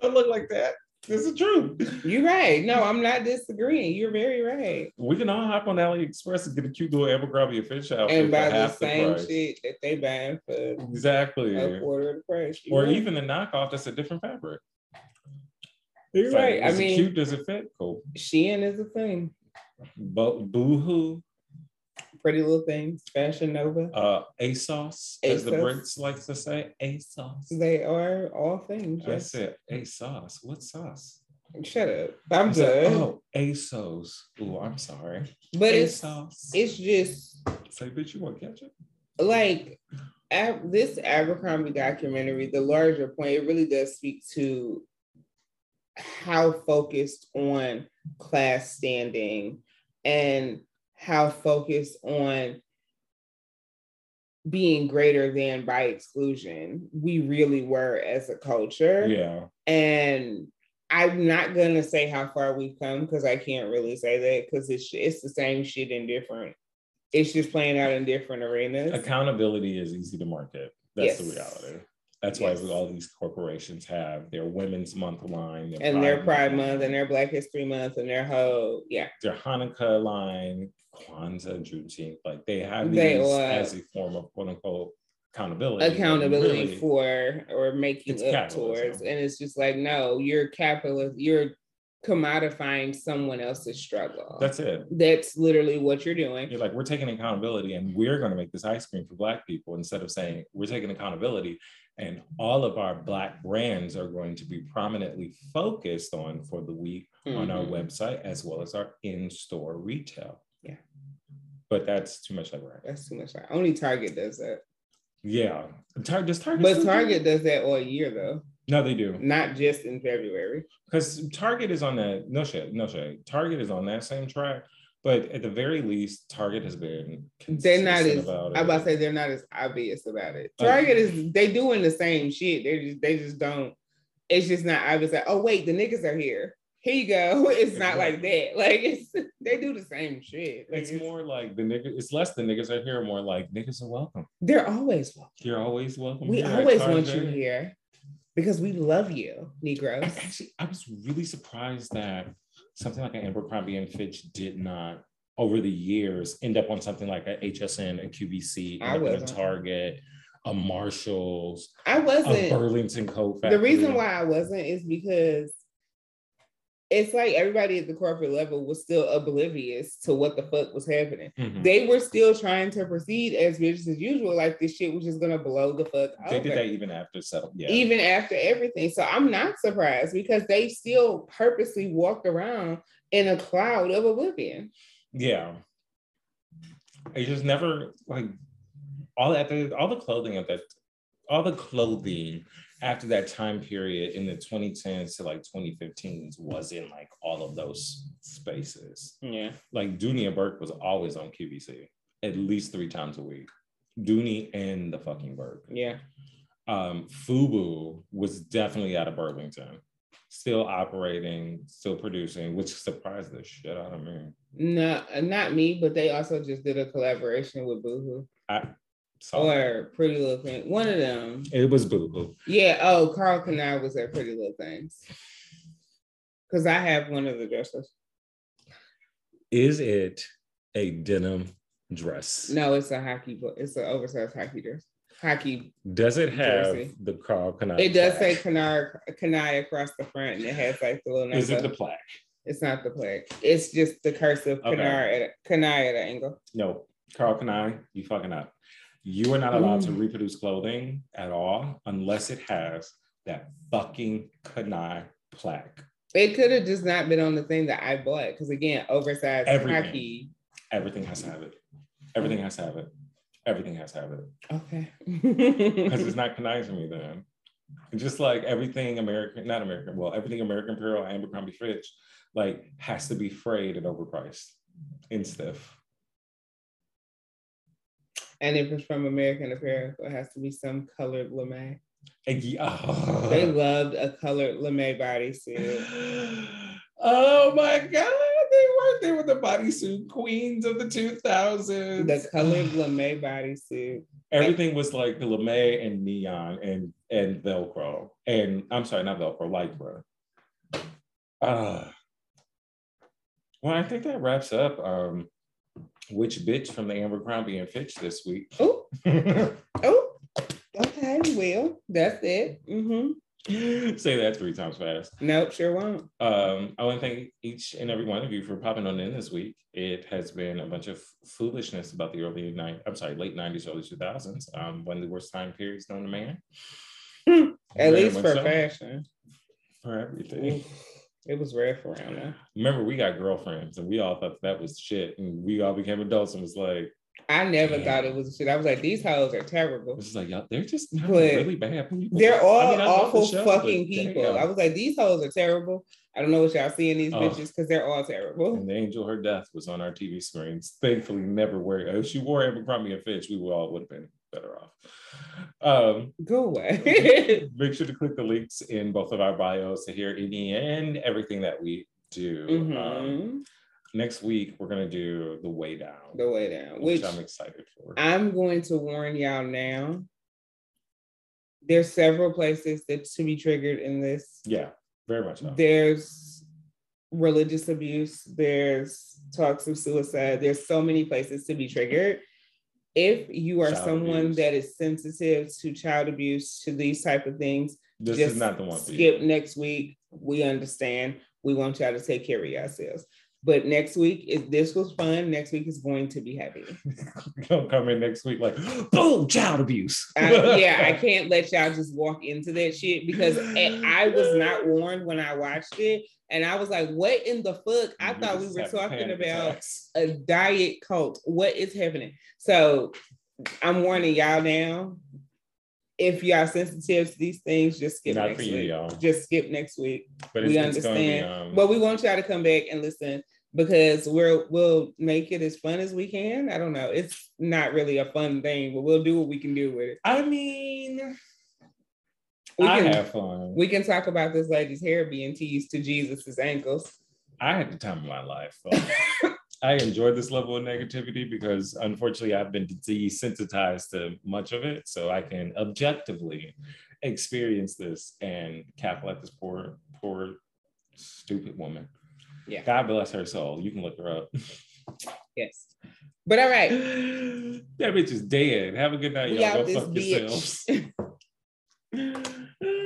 Don't look like that. This is true. You're right. No, I'm not disagreeing. You're very right. We can all hop on AliExpress and get a cute little Abercrombie and Fitch outfit And for buy the half the same shit that they buying for Exactly. a quarter of the price. You're Or right. even the knockoff that's a different fabric. You're It's like, right. I is it mean, cute? Does it fit? Cool. Shein is a thing. Bo- Boohoo, Pretty little things. Fashion Nova. uh, ASOS, as the Brits like to say, ASOS. They are all things. That's Yes. it. ASOS. What sauce? Shut up. I'm done. oh, ASOS. Oh, I'm sorry. but it's ASOS. it's just Say, bitch, you want ketchup? like Ab- this Abercrombie documentary, the larger point, it really does speak to how focused on class standing and how focused on being greater than by exclusion we really were as a culture. Yeah. And I'm not gonna say how far we've come because I can't really say that because it's it's the same shit in different. It's just playing out in different arenas. Accountability is easy to market. That's the reality. That's Yes. why all these corporations have their Women's Month line, and their Pride Month and their Black History Month and their whole yeah. their Hanukkah line, Kwanzaa, Juneteenth. Like they have these They as a form of quote unquote accountability. accountability really, for or making up capitalism. towards and it's just like no you're capitalist you're commodifying someone else's struggle That's it. that's literally what you're doing You're like, we're taking accountability and we're going to make this ice cream for Black people instead of saying we're taking accountability and all of our Black brands are going to be prominently focused on for the week on our Mhm. website as well as our in store retail. Yeah. But that's too much like right. that's too much only target does that Yeah. Tar- does Target but still do target does that all year though No, they do. not just in february Because Target is on that, no shit, no shit. Target is on that same track. But at the very least, Target has been they're not as about i'm about to say they're not as obvious about it target is they doing the same shit they just they just don't it's just not obvious like oh wait the niggas are here here you go. It's not like that. Like it's they do the same shit. Like it's, more like the niggas. It's less the niggas are here. More like niggas are welcome. They're always welcome. You're always welcome. We always want you here because we love you, Negroes. actually, I was really surprised that something like an Abercrombie and Fitch did not, over the years, end up on something like a HSN, a QVC, a. Target, a Marshalls, I wasn't. Burlington Coat The reason why I wasn't is because it's like everybody at the corporate level was still oblivious to what the fuck was happening. Mhm. They were still trying to proceed as business as usual, like this shit was just gonna blow the fuck They over. did that even after settle. Yeah. even after everything. So I'm not surprised because they still purposely walked around in a cloud of oblivion. Yeah. It just never like all that all the clothing of that all the clothing after that time period in the 2010s to like 2015s was in like all of those spaces. Yeah. Like Dooney and Bourke was always on QVC at least three times a week. Dooney and the fucking Bourke. Yeah. Um, Fubu was definitely out of Burlington, still operating, still producing, which surprised the shit out of me. No, not me, but they also just did a collaboration with Boohoo I or Pretty Little Thing. One of them. It was Boo Boo. Yeah. Oh, Karl Kani was at Pretty Little Things. Because I have one of the dresses. Is it a denim dress? No, it's a hockey, it's an oversized hockey dress. Hockey. Does it have Jersey. the Karl Kani? It does say plaque? Kani, Kani across the front, and it has like the little. Is it the plaque? It's not the plague. It's just the cursive Okay. At at an angle. No, Karl Kani, you fucking up. You are not allowed to Mm. reproduce clothing at all unless it has that fucking Kani plaque. It could have just not been on the thing that I bought because again, oversized Everything. hockey. Everything has to have it. Everything has to have it. Everything has to have it. Okay. Because it's not Kani to me then. Just like everything American, not American, well, everything American Apparel, Abercrombie Fitch, like has to be frayed and overpriced and stiff. And if it's from American Apparel, it has to be some colored lamé. Yeah. They loved a colored lamé bodysuit. oh my god, they were they were the bodysuit queens of the 2000s. The colored lamé bodysuit. Everything was like the lamé and neon and and Velcro. And I'm sorry, not Velcro, Lycra. Uh, well, I think that wraps up um which bitch from the Abercrombie and Fitch this week. Oh, oh, okay. Well, that's it. Mm-hmm. Say that three times fast. Nope, sure won't. Um, I want to thank each and every one of you for popping on in this week. It has been a bunch of foolishness about the early nine, I'm sorry, late 90s, early 2000s, um, one of the worst time periods known to man. At least for so. fashion. For everything. It was rough around there. Remember, we got girlfriends and we all thought that was shit. And we all became adults and was like, I never Damn. thought it was shit. I was like, these hoes are terrible. just like, y'all, they're just really bad people. They're all I mean, I love the awful show, fucking people. damn. I was like, these hoes are terrible. I don't know what y'all see in these Oh. bitches because they're all terrible. And the angel, her death was on our TV screens. Thankfully, never wore. If she wore Abercrombie and Fitch, we would all would have been better off. Um, Go away. make sure to click the links in both of our bios to hear any and everything that we do. Um, Mhm. next week, we're gonna do the way down, the way down, which, which I'm excited for. I'm going to warn y'all now. There's several places that to be triggered in this. yeah, very much so. There's religious abuse. There's talks of suicide. There's so many places to be triggered. If you are Child someone abuse. that is sensitive to child abuse, to these type of things, This just is not the one skip next week. We understand. We want y'all to take care of yourselves. But next week, if this was fun, next week is going to be heavy. Don't come in next week like, boom, child abuse. I- yeah, I can't let y'all just walk into that shit because I was not warned when I watched it. And I was like, what in the fuck? I You thought we were talking about attacks. a diet cult. What is happening? So I'm warning y'all now. If y'all sensitive to these things, just skip Not next for you, week. y'all. Just skip next week. But we it's be, understand. um, But we want y'all to come back and listen because we're we'll make it as fun as we can. I don't know. It's not really a fun thing, but we'll do what we can do with it. I mean, We I can, have fun. we can talk about this lady's hair being teased to Jesus's ankles. I had the time of my life. I enjoy this level of negativity because unfortunately I've been desensitized to much of it. So I can objectively experience this and cackle at this poor, poor, stupid woman. Yeah. God bless her soul. You can look her up. Yes. But all right. that bitch is dead. Have a good night, We y'all. Go fuck bitch. yourselves.